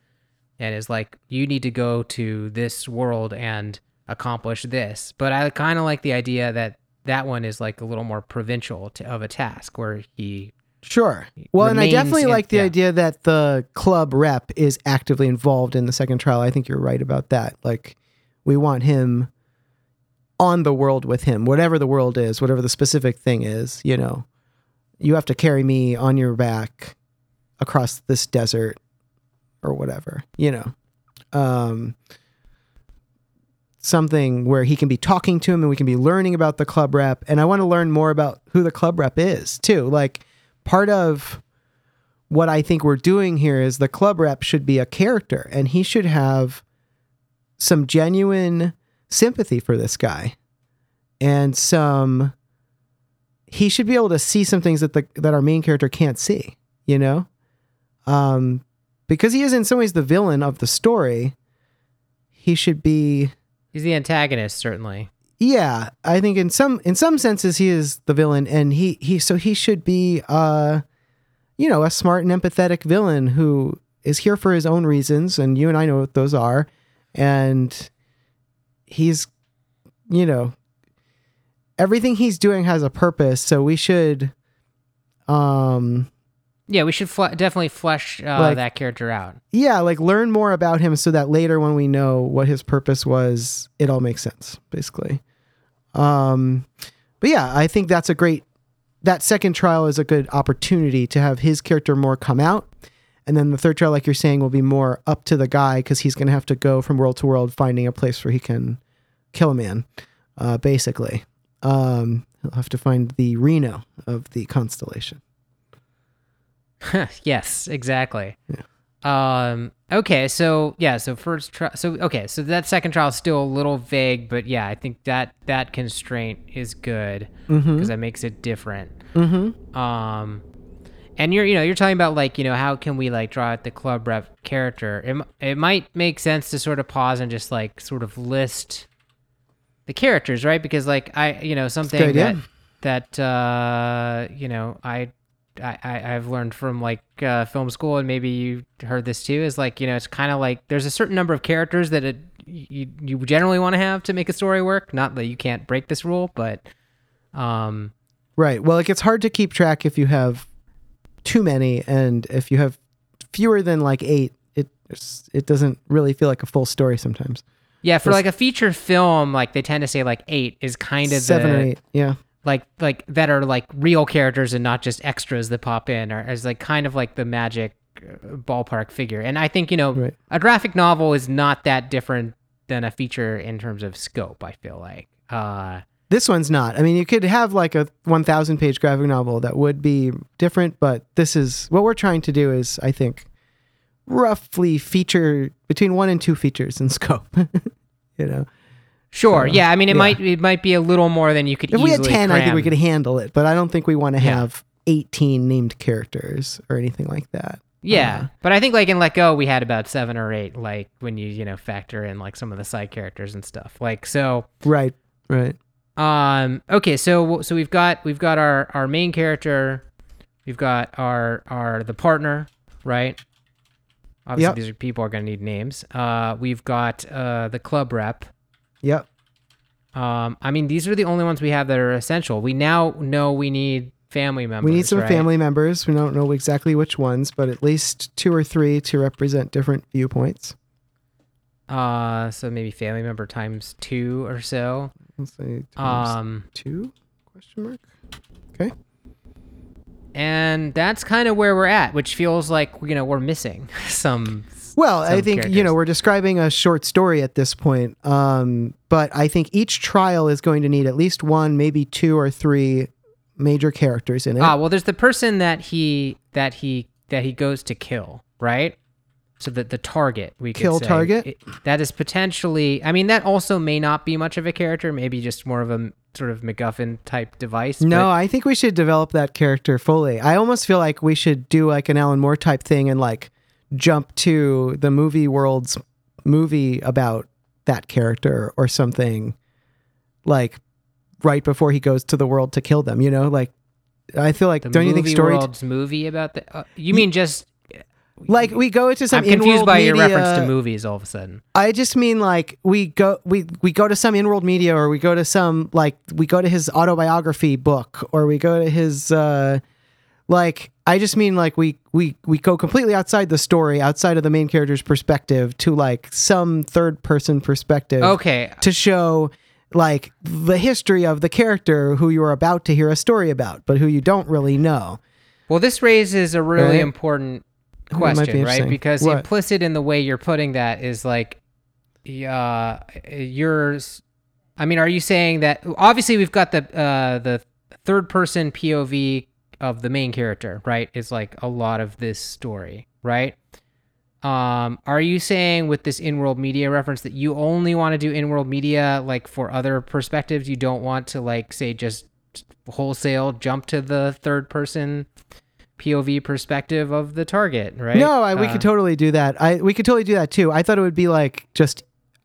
and is like you need to go to this world and accomplish this but i kind of like the idea that that one is like a little more provincial to, of a task where he Sure. Well, and I definitely in- like the yeah. idea that the club rep is actively involved in the second trial. I think you're right about that. Like, we want him on the world with him, whatever the world is, whatever the specific thing is, you know. You have to carry me on your back across this desert or whatever, you know. Um, something where he can be talking to him and we can be learning about the club rep. And I want to learn more about who the club rep is too. Like, part of what I think we're doing here is the club rep should be a character and he should have some genuine sympathy for this guy and some he should be able to see some things that the that our main character can't see, you know? Um because he is in some ways the villain of the story, he should be he's the antagonist certainly. Yeah i think in some in some senses he is the villain and he he so he should be uh you know a smart and empathetic villain who is here for his own reasons and you and i know what those are. And he's you know everything he's doing has a purpose. So we should um yeah we should definitely flesh uh, Like- that character out. Yeah like learn more about him so that later when we know what his purpose was it all makes sense basically. Um but yeah i think that's a great that second trial is a good opportunity to have his character more come out. And then the third trial like you're saying will be more up to the guy because he's going to have to go from world to world finding a place where he can kill a man uh basically. Um he'll have to find the Reno of the constellation [LAUGHS] yes, exactly. Um. Okay. So yeah. So first trial. So okay. So that second trial is still a little vague, but yeah, I think that that constraint is good because mm-hmm that makes it different. mm-hmm Um. And you're you know you're talking about like you know how can we like draw out the club rep character? It it might make sense to sort of pause and just like sort of list the characters, right? Because like I you know something good that that uh you know I I, I I've learned from like uh, film school, and maybe you heard this too. Is like you know, it's kind of like there's a certain number of characters that it, you you generally want to have to make a story work. Not that you can't break this rule, but um, Right. Well, it gets hard to keep track if you have too many, and if you have fewer than like eight, it it doesn't really feel like a full story sometimes. yeah, for like a feature film, like they tend to say like eight is kind of Seven the, or eight. Yeah. Like like that are like real characters and not just extras that pop in, or as like kind of like the magic uh, ballpark figure. And I think you know Right. a graphic novel is not that different than a feature in terms of scope. I feel like. Uh, This one's not. I mean, you could have like a 1,000 page graphic novel that would be different, but this is what we're trying to do is, I think, roughly feature between one and two features in [LAUGHS] scope. [LAUGHS] you know, Sure. So, yeah. I mean, it yeah. might it might be a little more than you could. Easily. If we had easily 10, I think we could handle it, but I don't think we want to Yeah. have 18 named characters or anything like that. Yeah, Uh, but I think like in Let Go, we had about seven or eight. Like when you you know factor in like some of the side characters and stuff. Like so. right, right. Um. Okay. So so we've got we've got our our main character. We've got our our the partner, right? Obviously, Yep. these are people are gonna need names. Uh, we've got uh the club rep. Yep. Um, I mean, these are the only ones we have that are essential. We now know we need family members. We need some right? family members. We don't know exactly which ones, but at least two or three to represent different viewpoints. Uh, so maybe family member times two or so. Let's say times Um, two question mark. Okay. And that's kind of where we're at, which feels like you know we're missing [LAUGHS] some. Well, I think you know we're describing a short story at this point, um, but I think each trial is going to need at least one, maybe two or three major characters in it. Ah, well, there's the person that he that he that he goes to kill, right? So that the target we could Kill say, target? it- that is potentially. I mean, that also may not be much of a character. Maybe just more of a sort of MacGuffin type device. no, but- I think we should develop that character fully. I almost feel like we should do like an Alan Moore type thing and like jump to the movie world's movie about that character or something like right before he goes to the world to kill them, you know? Like I feel like the don't you think story world's movie about the? Uh, you mean just? like we go into some I'm confused by your reference to movies all of a sudden. I just mean like we go we we go to some in-world media or we go to some like we go to his autobiography book or we go to his uh like I just mean like we we we go completely outside the story, outside of the main character's perspective to like some third person perspective Okay, to show like the history of the character who you are about to hear a story about, but who you don't really know. Well, this raises a really Right? important might be question, right? Because What? implicit in the way you're putting that is like, uh, yours. I mean, are you saying that obviously we've got the uh, the third person POV of the main character, right? Is like a lot of this story, right? Um, are you saying with this in-world media reference that you only want to do in-world media like for other perspectives? You don't want to like say just wholesale jump to the third person POV perspective of the target, right? No, I, we Uh, could totally do that. I we could totally do that too. I thought it would be like just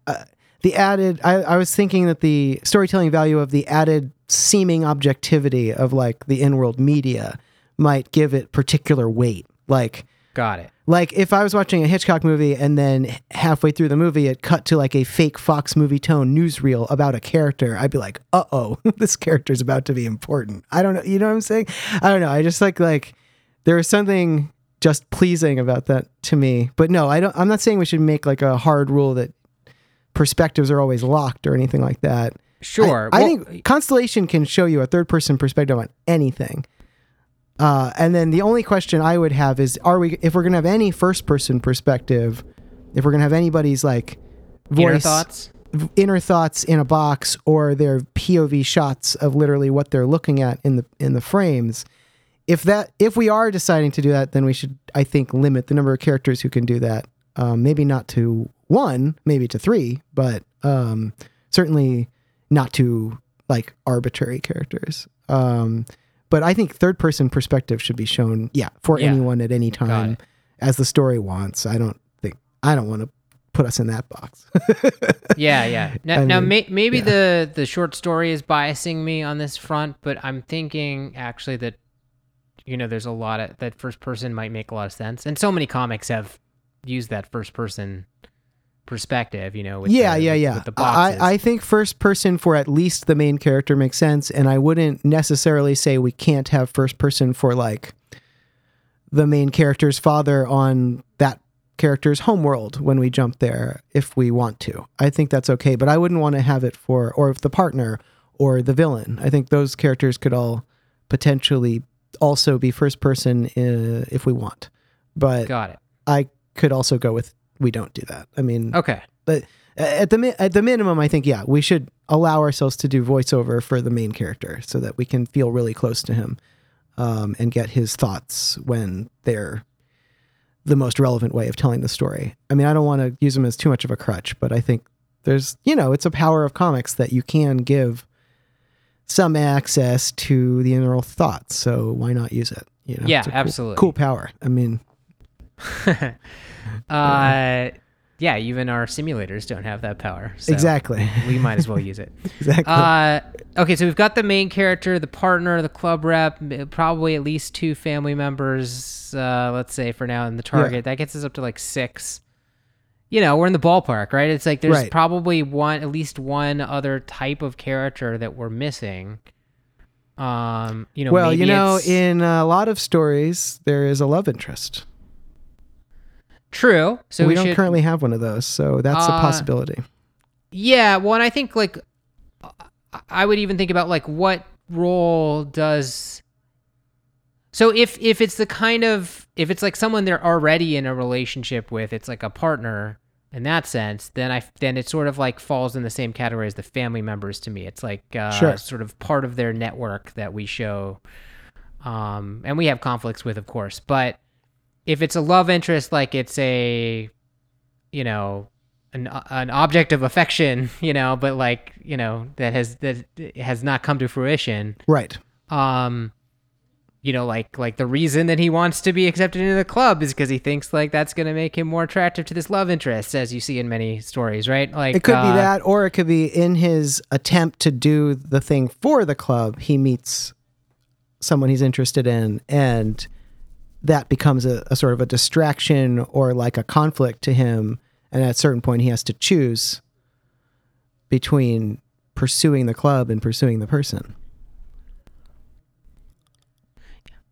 uh, the added. I, I was thinking that the storytelling value of the added seeming objectivity of like the in-world media might give it particular weight. Like got it. like if I was watching a Hitchcock movie and then halfway through the movie it cut to like a fake Fox Movietone newsreel about a character, I'd be like, "Uh oh, [LAUGHS] this character's about to be important." I don't know. You know what I'm saying? I don't know. I just like like there is something just pleasing about that to me. But no, I don't. I'm not saying we should make like a hard rule that perspectives are always locked or anything like that. Sure. I, I Well, think Constellation can show you a third person perspective on anything. Uh, and then the only question I would have is: Are we, if we're gonna have any first person perspective, if we're gonna have anybody's like voice, inner thoughts. inner thoughts in a box, or their POV shots of literally what they're looking at in the in the frames, if that if we are deciding to do that, then we should I think limit the number of characters who can do that. Um, maybe not to one, maybe to three, but um, certainly not to like arbitrary characters. Um, but I think third person perspective should be shown, yeah, for Yeah. anyone at any time as the story wants. I don't think I don't want to put us in that box. [LAUGHS] Yeah, yeah. Now, I now mean, may, maybe yeah. the the short story is biasing me on this front, but I'm thinking actually that you know there's a lot of that first person might make a lot of sense, and so many comics have used that first person perspective. You know, with yeah, the, yeah, yeah. With the boxes. I, I think first person for at least the main character makes sense, and I wouldn't necessarily say we can't have first person for like the main character's father on that character's homeworld when we jump there if we want to. I think that's okay, but I wouldn't want to have it for or if the partner or the villain. I think those characters could all potentially also be first person uh, if we want. But Got it. I could also go with we don't do that. I mean, Okay. but at the at the minimum, I think yeah, we should allow ourselves to do voiceover for the main character so that we can feel really close to him um, and get his thoughts when they're the most relevant way of telling the story. I mean, I don't want to use him as too much of a crutch, but I think there's you know it's a power of comics that you can give some access to the inner thoughts. So why not use it? You know, Yeah, It's a cool- absolutely. cool power. I mean, [LAUGHS] uh, yeah, even our simulators don't have that power. so exactly, We might as well use it. [LAUGHS] exactly. Uh, okay, so we've got the main character, the partner, the club rep, probably at least two family members. Uh, let's say for now in the target, that gets us up to like six. You know, we're in the ballpark, right? It's like there's Right. probably one, at least one other type of character that we're missing. Um, you know, well, you know, in a lot of stories, there is a love interest. True. So we, we, don't should, currently have one of those, so that's a Uh, possibility. Yeah, well, and I think like I- I would even think about like what role does so if if it's the kind of if it's like someone they're already in a relationship with, it's like a partner in that sense, then I then it sort of like falls in the same category as the family members to me. It's like uh, Sure. sort of part of their network that we show, um, and we have conflicts with, of course. But if it's a love interest, like it's a, you know, an an object of affection, [LAUGHS] you know, but like you know that has that has not come to fruition. Right. Um, you know, like like the reason that he wants to be accepted into the club is because he thinks like that's gonna make him more attractive to this love interest, as you see in many stories, right? Like It could uh, be that, or it could be in his attempt to do the thing for the club, he meets someone he's interested in, and that becomes a, a sort of a distraction or like a conflict to him. And at a certain point, he has to choose between pursuing the club and pursuing the person.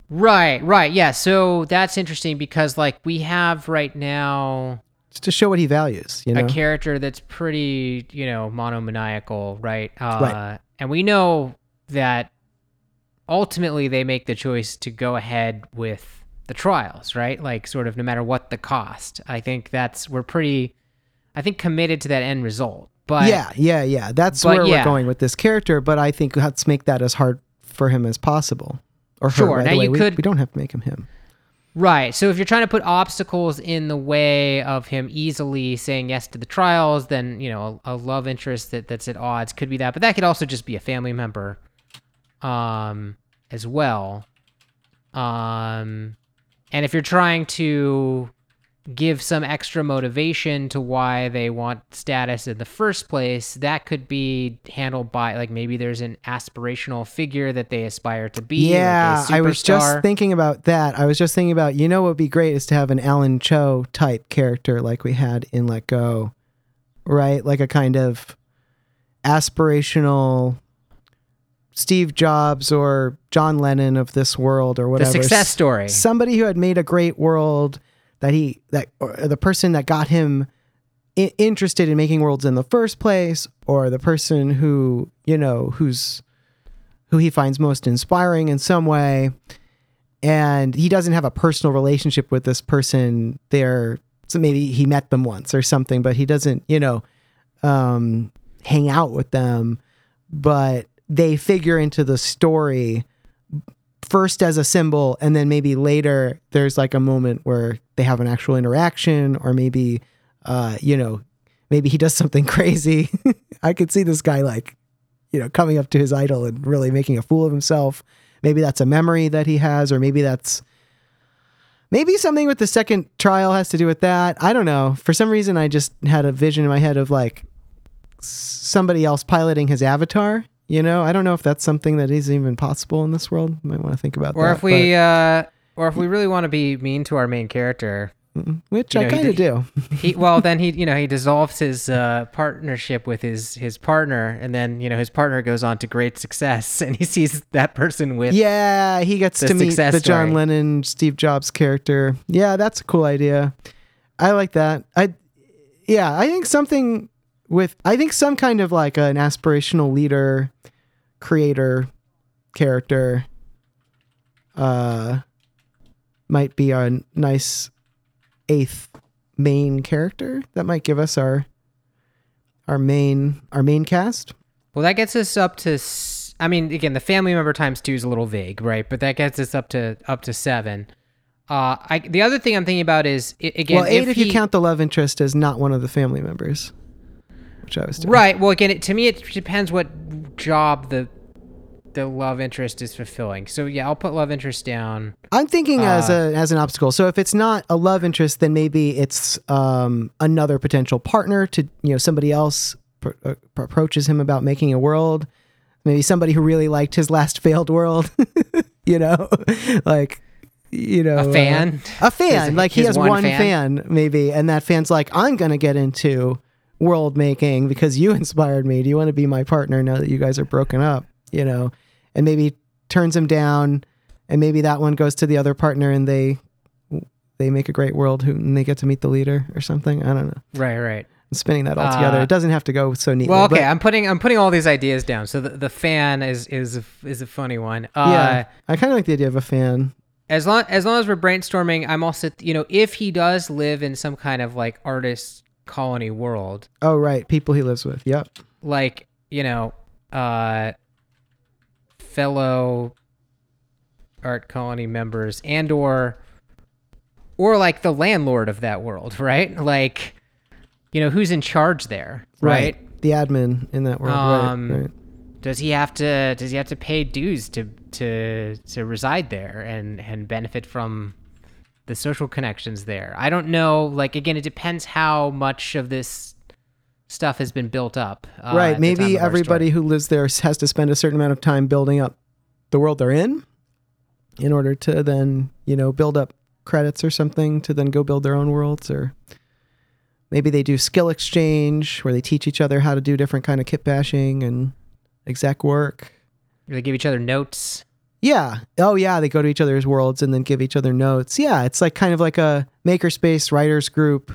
Right, right, yeah. So that's interesting because like we have right now Just to show what he values, you know? a character that's pretty, you know, monomaniacal, right? Uh, Right. And we know that ultimately they make the choice to go ahead with the trials, right? Like, sort of no matter what the cost. I think that's, we're pretty, I think, committed to that end result. But yeah, yeah, yeah. That's where yeah. we're going with this character, but I think let's make that as hard for him as possible. Or her, Sure, now way. you we, could- we don't have to make him him. Right. So if you're trying to put obstacles in the way of him easily saying yes to the trials, then you know a, a love interest that, that's at odds could be that. But that could also just be a family member, um, as well. Um, and if you're trying to give some extra motivation to why they want status in the first place, that could be handled by like maybe there's an aspirational figure that they aspire to be. like Yeah, I was just thinking about that. I was just thinking about, you know, what would be great is to have an Alan Cho type character like we had in Let Go, right? Like a kind of aspirational Steve Jobs or John Lennon of this world or whatever. the success story. somebody who had made a great world that he that or the person that got him I- interested in making worlds in the first place or the person who you know who's who he finds most inspiring in some way and he doesn't have a personal relationship with this person there so maybe he met them once or something but he doesn't you know um hang out with them but they figure into the story first as a symbol and then maybe later there's like a moment where they have an actual interaction or maybe uh you know maybe he does something [LAUGHS] crazy. I could see this guy like you know coming up to his idol and really making a fool of himself. Maybe that's a memory that he has or maybe that's maybe something with the second trial has to do with that. I don't know. For some reason i just had a vision in my head of like somebody else piloting his avatar you know i don't know if that's something that is even possible in this world. Might want to think about or that if we uh or if we really want to be mean to our main character. Which you i know, he kind of do. he [LAUGHS] well then he you know he dissolves his uh partnership with his his partner and then you know his partner goes on to great success [LAUGHS] and he sees that person with yeah he gets to meet the john lennon steve jobs character. Yeah that's a cool idea. I like that. I yeah i think something with i think some kind of like an aspirational leader creator character uh might be a nice eighth main character that might give us our our main our main cast. Well, that gets us up to. s- I mean, again, the family member times two is a little vague, right? But that gets us up to up to seven. Uh, I the other thing I'm thinking about is i- again, well, eight if, he, you count the love interest as not one of the family members, which I was doing. Right. Well, again, it, to me, it depends what job the the love interest is fulfilling. So yeah, I'll put love interest down. I'm thinking as Uh, a as an obstacle. So if it's not a love interest, then maybe it's um, another potential partner to you know somebody else pr- uh, approaches him about making a world. Maybe somebody who really liked his last [LAUGHS] failed world. [LAUGHS] you know, [LAUGHS] like you know, A uh, fan? a fan. His- like he has one one, fan? fan maybe, and that fan's like, I'm gonna get into world making because you [LAUGHS] inspired me. Do you want to be my partner now that you guys are broken up? You know, and maybe turns him down, and maybe that one goes to the other partner, and they they make a great world who and they get to meet the leader or something. I don't know. Right. Right. I'm spinning that all together. Uh, It doesn't have to go so neatly. Well, okay. but- I'm putting I'm putting all these ideas down. So the, the fan is is a, is a funny one. Uh, yeah, I kind of like the idea of a fan. As long as long as we're brainstorming, I'm also you know if he does live in some kind of like artist colony world, Oh, right, people he lives with. Yep. like you know uh fellow art colony members and or or like the landlord of that world [LAUGHS] right like you know who's in charge there right, The admin in that world. Um, right. right. does he have to does he have to pay dues to to to reside there and and benefit from the social connections there i don't know like again it depends how much of this stuff has been built up uh, right. Maybe everybody who lives there has to spend a certain amount of time building up the world they're in in order to then, you know, build up credits or something to then go build their own worlds or maybe they do skill exchange where they teach each other how to do different kind of kit bashing and exec work. they give each other notes Yeah. Oh yeah, they go to each other's worlds and then give each other notes. Yeah, it's like kind of like a makerspace writers group.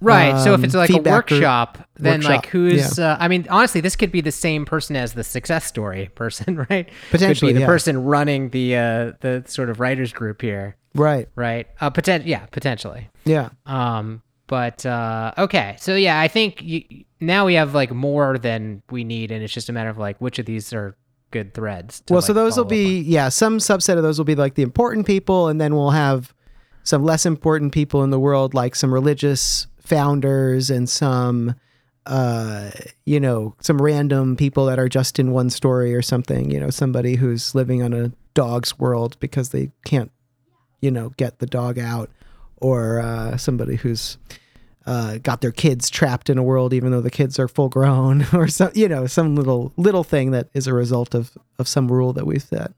Right. so if um, it's like a feedback group- workshop, then like workshop, who's? Uh, I mean, honestly, this could be the same person as the success story [LAUGHS] person, right? Potentially, could be the yeah. person running the uh, the sort of writers group here, Right. right? Uh, potent, yeah, potentially. Yeah. Um, but uh, okay, so yeah, I think you, now we have like more than we need, and it's just a matter of like which of these are good threads. to, well, so those will be yeah, some subset of those will be like the important people, and then we'll have some less important people in the world, like some religious founders and some uh you know some random people that are just in one story or something you know somebody who's living on a dog's world because they can't you know get the dog out or uh somebody who's uh, got their kids trapped in a world even though the kids are full grown [LAUGHS] or some you know some little little thing that is a result of of some rule that we've set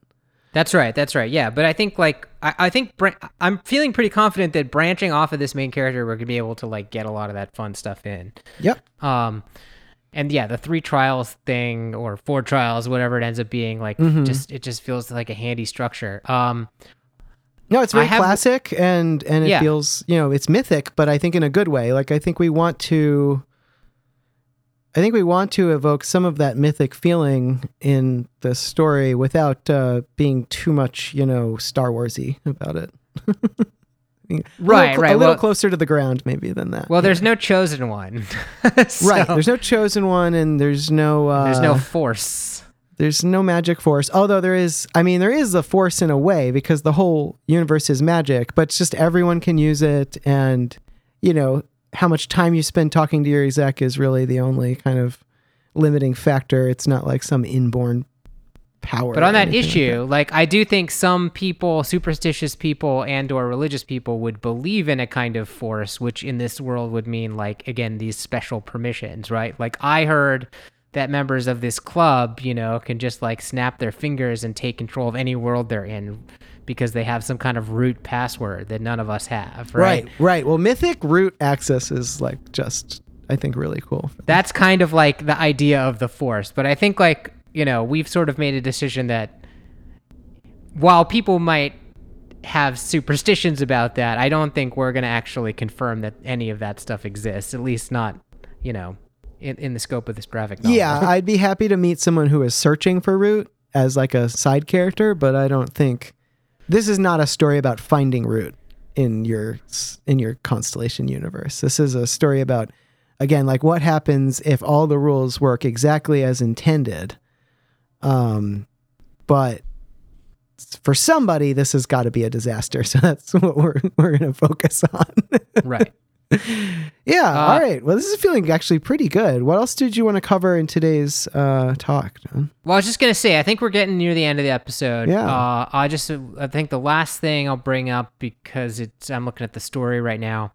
That's right. That's right. Yeah, but I think like I, I think bran- I'm feeling pretty confident that branching off of this main character, we're gonna be able to like get a lot of that fun stuff in. yep Um, and yeah, the three trials thing or four trials, whatever it ends up being, like Mm-hmm. just it just feels like a handy structure. Um, no it's very have- classic and and it Yeah. feels you know it's mythic but i think in a good way. Like i think we want to i think we want to evoke some of that mythic feeling in the story without uh, being too much you know star warsy about it. [LAUGHS] A little Right, right, a little well- closer to the ground maybe than that. well, there's no chosen one, [LAUGHS] So, right there's no chosen one and there's no uh, there's no force. There's no magic force, although there is. I mean, there is a force in a way because the whole universe is magic, but it's just everyone can use it, and you know how much time you spend talking to your exec is really the only kind of limiting factor. It's not like some inborn power. But on that anything like issue, like I do think some people, superstitious people and or religious people would believe in a kind of force, which in this world would mean like again these special permissions, right? Like I heard that members of this club, you know, can just like snap their fingers and take control of any world they're in because they have some kind of root password that none of us have, right? right, right. Well, mythic root access is like just, I think, really cool. That's kind of like the idea of the force. But I think like, you know, we've sort of made a decision that while people might have superstitions about that, I don't think we're going to actually confirm that any of that stuff exists, at least not, you know, in, in the scope of this graphic novel. Yeah, [LAUGHS] I'd be happy to meet someone who is searching for Root as like a side character, but I don't think this is not a story about finding Root in your in your constellation universe. This is a story about again like what happens if all the rules work exactly as intended. Um but for somebody this has got to be a disaster. [LAUGHS] So that's what we're we're going to focus on. [LAUGHS] right. [LAUGHS] Yeah. Uh, all right. Well, this is feeling actually pretty good. What else did you want to cover in today's uh, talk, John? Well, I was just gonna say, I think we're getting near the end of the episode. Yeah. Uh, I just, I think the last thing I'll bring up because it's, I'm looking at the story right now,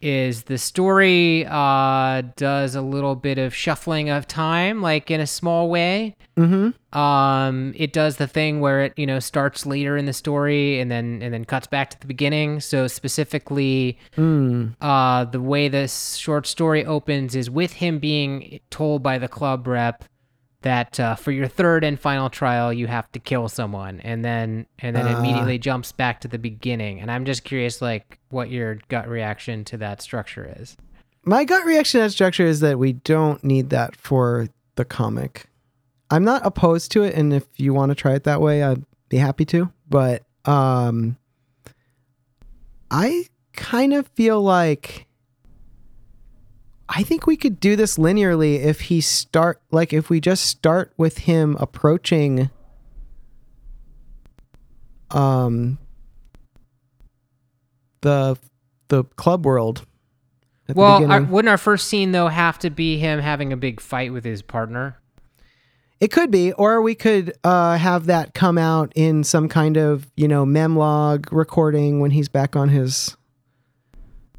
is the story uh, does a little bit of shuffling of time, like in a small way. Mm-hmm. Um, it does the thing where it, you know, starts later in the story and then and then cuts back to the beginning. So specifically, Mm. uh, the way this short story opens is with him being told by the club rep that uh, for your third and final trial you have to kill someone, and then and then Ah. immediately jumps back to the beginning. And I'm just curious, like, what your gut reaction to that structure is. My gut reaction to that structure is that we don't need that for the comic. I'm not opposed to it, and if you want to try it that way, I'd be happy to. But um, I kind of feel like I think we could do this linearly if he start like if we just start with him approaching um the the club world. Well, our, wouldn't our first scene though have to be him having a big fight with his partner? It could be, or we could uh, have that come out in some kind of, you know, memlog recording when he's back on his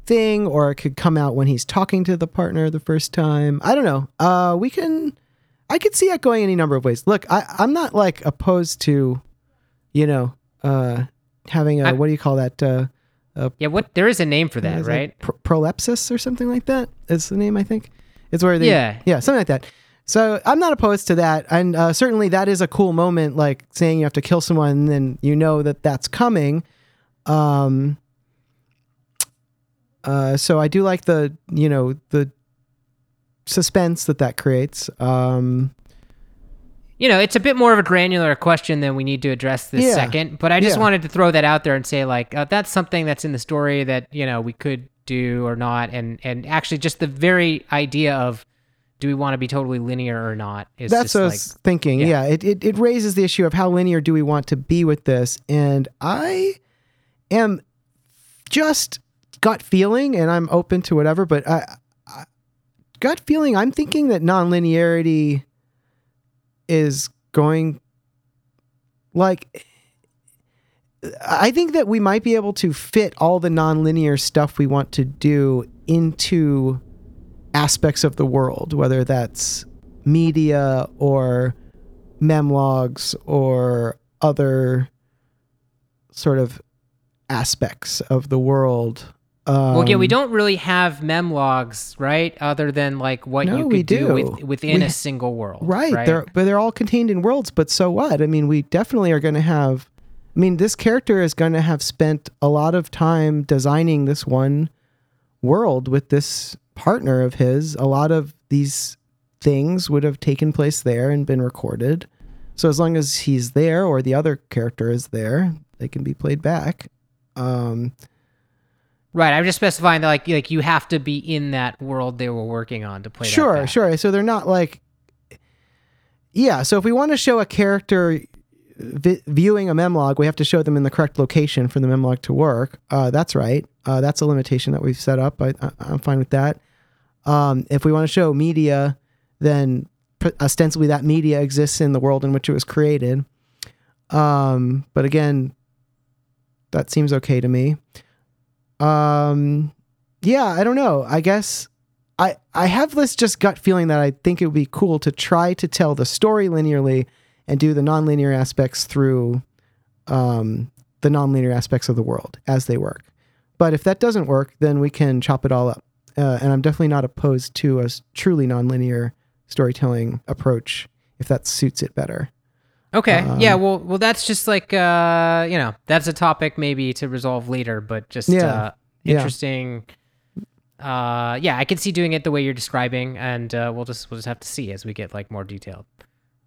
thing, or it could come out when he's talking to the partner the first time. I don't know. Uh, we can, I could see it going any number of ways. Look, I, I'm not like opposed to, you know, uh, having a I- what do you call that? Uh, Yeah, what there is a name for that, right? pro- prolepsis or something like that is the name I think. It's where they Yeah. yeah something like that. So I'm not opposed to that, and uh, certainly that is a cool moment, like saying you have to kill someone, and then you know that that's coming. Um. Uh, so I do like the you know the suspense that that creates. Um. you know, it's a bit more of a granular question than we need to address this Yeah. second. But I just Yeah. wanted to throw that out there and say, like, uh, that's something that's in the story that you know we could do or not, and and actually just the very idea of do we want to be totally linear or not is That's just what I was thinking. yeah. Yeah, it, it it raises the issue of how linear do we want to be with this, and I am just gut feeling, and I'm open to whatever, but I, I gut feeling. I'm thinking that nonlinearity is going like. I think that we might be able to fit all the nonlinear stuff we want to do into aspects of the world, whether that's media or memlogs or other sort of aspects of the world. Um, well, yeah, we don't really have memlogs, right? Other than like what No, you could we do, do. with, within We- a single world, Right, right? they're but they're all contained in worlds. But so what? I mean, we definitely are going to have. I mean, this character is going to have spent a lot of time designing this one world with this partner of his. A lot of these things would have taken place there and been recorded. So as long as he's there or the other character is there, they can be played back. Um, right. I'm just specifying that like like you have to be in that world they were working on to play. sure, sure. So they're not like, yeah. So if we want to show a character vi- viewing a memlog, we have to show them in the correct location for the memlog to work. Uh, that's right. Uh, that's a limitation that we've set up. I, I, I'm fine with that. Um, if we want to show media, then ostensibly that media exists in the world in which it was created. Um, but again, that seems okay to me. Um, yeah, I don't know. I guess I I have this just gut feeling that I think it would be cool to try to tell the story linearly and do the nonlinear aspects through um, the nonlinear aspects of the world as they work. But if that doesn't work, then we can chop it all up. Uh, and I'm definitely not opposed to a truly nonlinear storytelling approach if that suits it better. Okay. Um, yeah. Well, well, that's just like uh, you know, that's a topic maybe to resolve later, but just Yeah. uh, Yeah. interesting. uh, yeah, I can see doing it the way you're describing, and uh, we'll just we'll just have to see as we get like more detailed.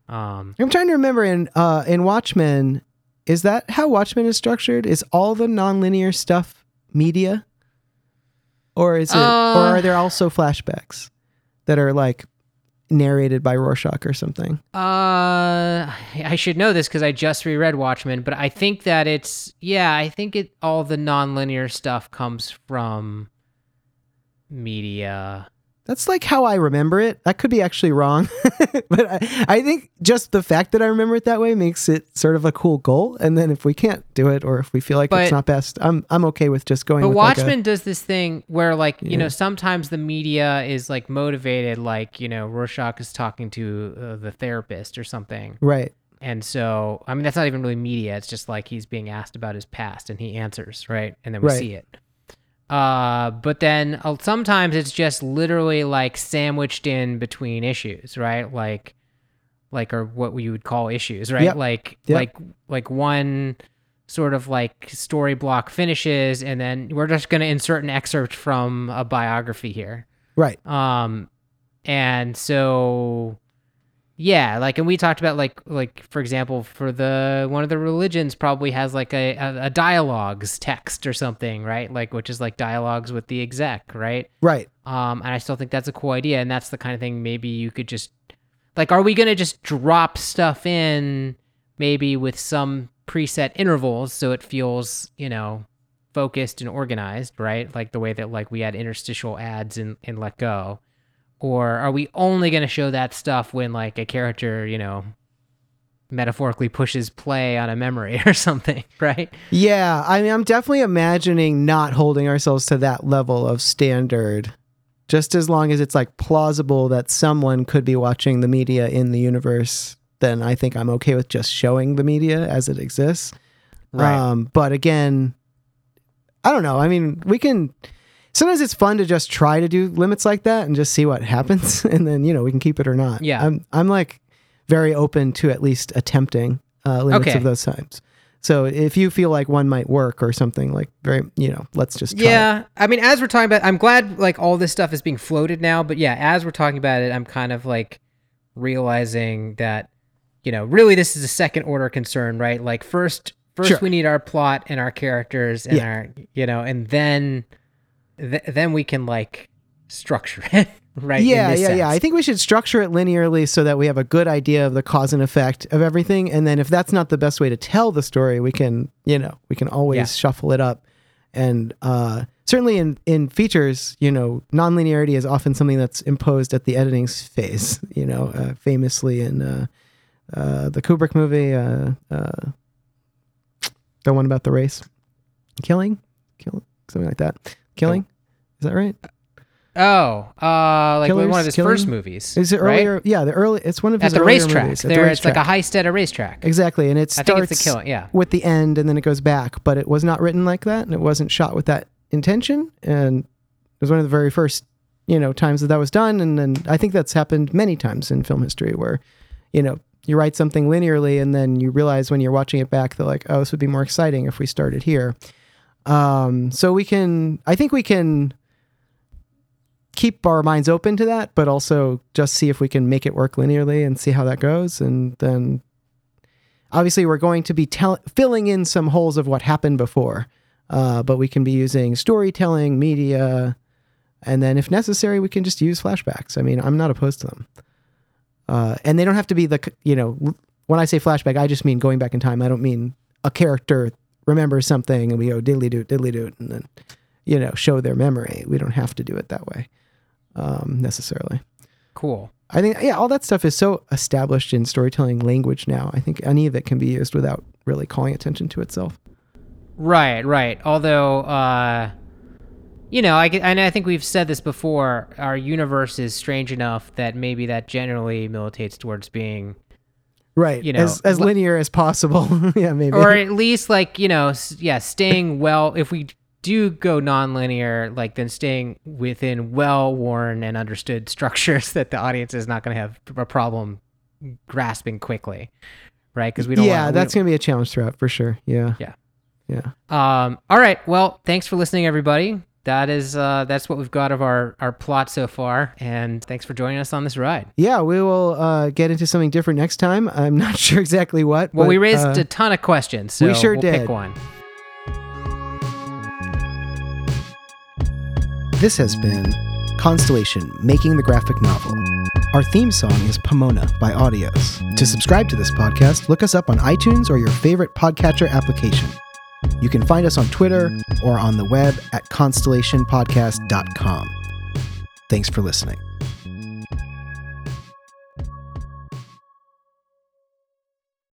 Um, I'm trying to remember in uh, in Watchmen, is that how Watchmen is structured? Is all the nonlinear stuff media, or is it, or Uh, are there also flashbacks that are like narrated by Rorschach or something? Uh, I should know this because I just reread Watchmen, but I think that it's yeah, I think it all the nonlinear stuff comes from media. That's like how I remember it. That could be actually wrong, [LAUGHS] but I, I think just the fact that I remember it that way makes it sort of a cool goal. And then if we can't do it, or if we feel like But- it's not best, I'm I'm okay with just going. But with like a- Watchmen does this thing where like you Yeah. know sometimes the media is like motivated, like you know Rorschach is talking to uh, the therapist or something, right? and so I mean that's not even really media. It's just like he's being asked about his past and he answers right, and then we Right. see it. Uh, but then uh, sometimes it's just literally like sandwiched in between issues, right? Like, like or what we would call issues, right? Yep. Like, Yep. like, like one sort of like story block finishes, and then we're just gonna insert an excerpt from a biography here. Right. Um, and so, yeah, like, and we talked about like, like for example, for the one of the religions probably has like a, a, a dialogues text or something, right? Like, which is like dialogues with the exec, right? Right. Um, and I still think that's a cool idea, and that's the kind of thing maybe you could just like, are we gonna just drop stuff in maybe with some preset intervals so it feels, you know, focused and organized, right? Like the way that like we had interstitial ads and and Let Go. Or are we only gonna show that stuff when like a character, you know, metaphorically pushes play on a memory [LAUGHS] or something, right? Yeah, I mean, I'm definitely imagining not holding ourselves to that level of standard. Just as long as it's like plausible that someone could be watching the media in the universe, then I think I'm okay with just showing the media as it exists. Right. Um, but again, I don't know. I mean, we can. Sometimes it's fun to just try to do limits like that and just see what happens, [LAUGHS] and then you know we can keep it or not. Yeah. I'm I'm like very open to at least attempting uh, limits Okay. of those times. So if you feel like one might work or something like very, you know, let's just try it. Yeah, I mean, as we're talking about, I'm glad like all this stuff is being floated now. But yeah, as we're talking about it, I'm kind of like realizing that you know, really, this is a second order concern, right? Like first, first Sure. we need our plot and our characters and Yeah. our, you know, and then, th- then we can like structure it, [LAUGHS] right? in Yeah, this yeah, yeah. I think we should structure it linearly so that we have a good idea of the cause and effect of everything. And then if that's not the best way to tell the story, we can, you know, we can always Yeah. shuffle it up. And uh, certainly in in features, you know, nonlinearity is often something that's imposed at the editing phase. You know, uh, famously in uh, uh, the Kubrick movie, uh, uh, the one about the race, killing, kill, something like that. Killing, is that right? Oh, uh, like one of his Killing? first movies. Is it right? earlier? Yeah, the early. It's one of at his the earlier racetrack? movies, at the There, it's like a heist at a racetrack. Exactly, and it starts the killing. Yeah. with the end, and then it goes back. But it was not written like that, and it wasn't shot with that intention. And it was one of the very first, you know, times that that was done. And then I think that's happened many times in film history, where, you know, you write something linearly, and then you realize when you're watching it back that like, oh, this would be more exciting if we started here. Um, so we can, I think we can keep our minds open to that, but also just see if we can make it work linearly and see how that goes. And then obviously we're going to be tell- filling in some holes of what happened before, uh, but we can be using storytelling, media, and then if necessary, we can just use flashbacks. I mean, I'm not opposed to them. Uh, and they don't have to be the, you know, when I say flashback, I just mean going back in time. I don't mean a character remembers something and we go diddly doot, diddly doot, and then, you know, show their memory. We don't have to do it that way um, necessarily. Cool. I think yeah, all that stuff is so established in storytelling language now. I think any of it can be used without really calling attention to itself. Right, right. Although, uh, you know, I, and I think we've said this before. Our universe is strange enough that maybe that generally militates towards being, Right. You know, as as linear as possible. [LAUGHS] yeah, maybe. or at least like you know, yeah, staying well. If we do go nonlinear, like then staying within well-worn and understood [LAUGHS] structures that the audience is not going to have a problem grasping quickly, right? Because we don't. yeah, wanna, that's going to be a challenge throughout for sure. Yeah. Yeah. Yeah. Um, all right. Well, thanks for listening, everybody. that is uh, that's what we've got of our our plot so far. And thanks for joining us on this ride. Yeah, we will uh, get into something different next time. I'm [LAUGHS] not sure exactly what. Well, but, we raised uh, a ton of questions, so we sure we'll did. pick one. This has been Constellation Making the Graphic Novel. Our theme song is Pomona by Audios. To subscribe to this podcast, look us up on iTunes or your favorite podcatcher application. You can find us on Twitter or on the web at constellationpodcast.com. Thanks for listening.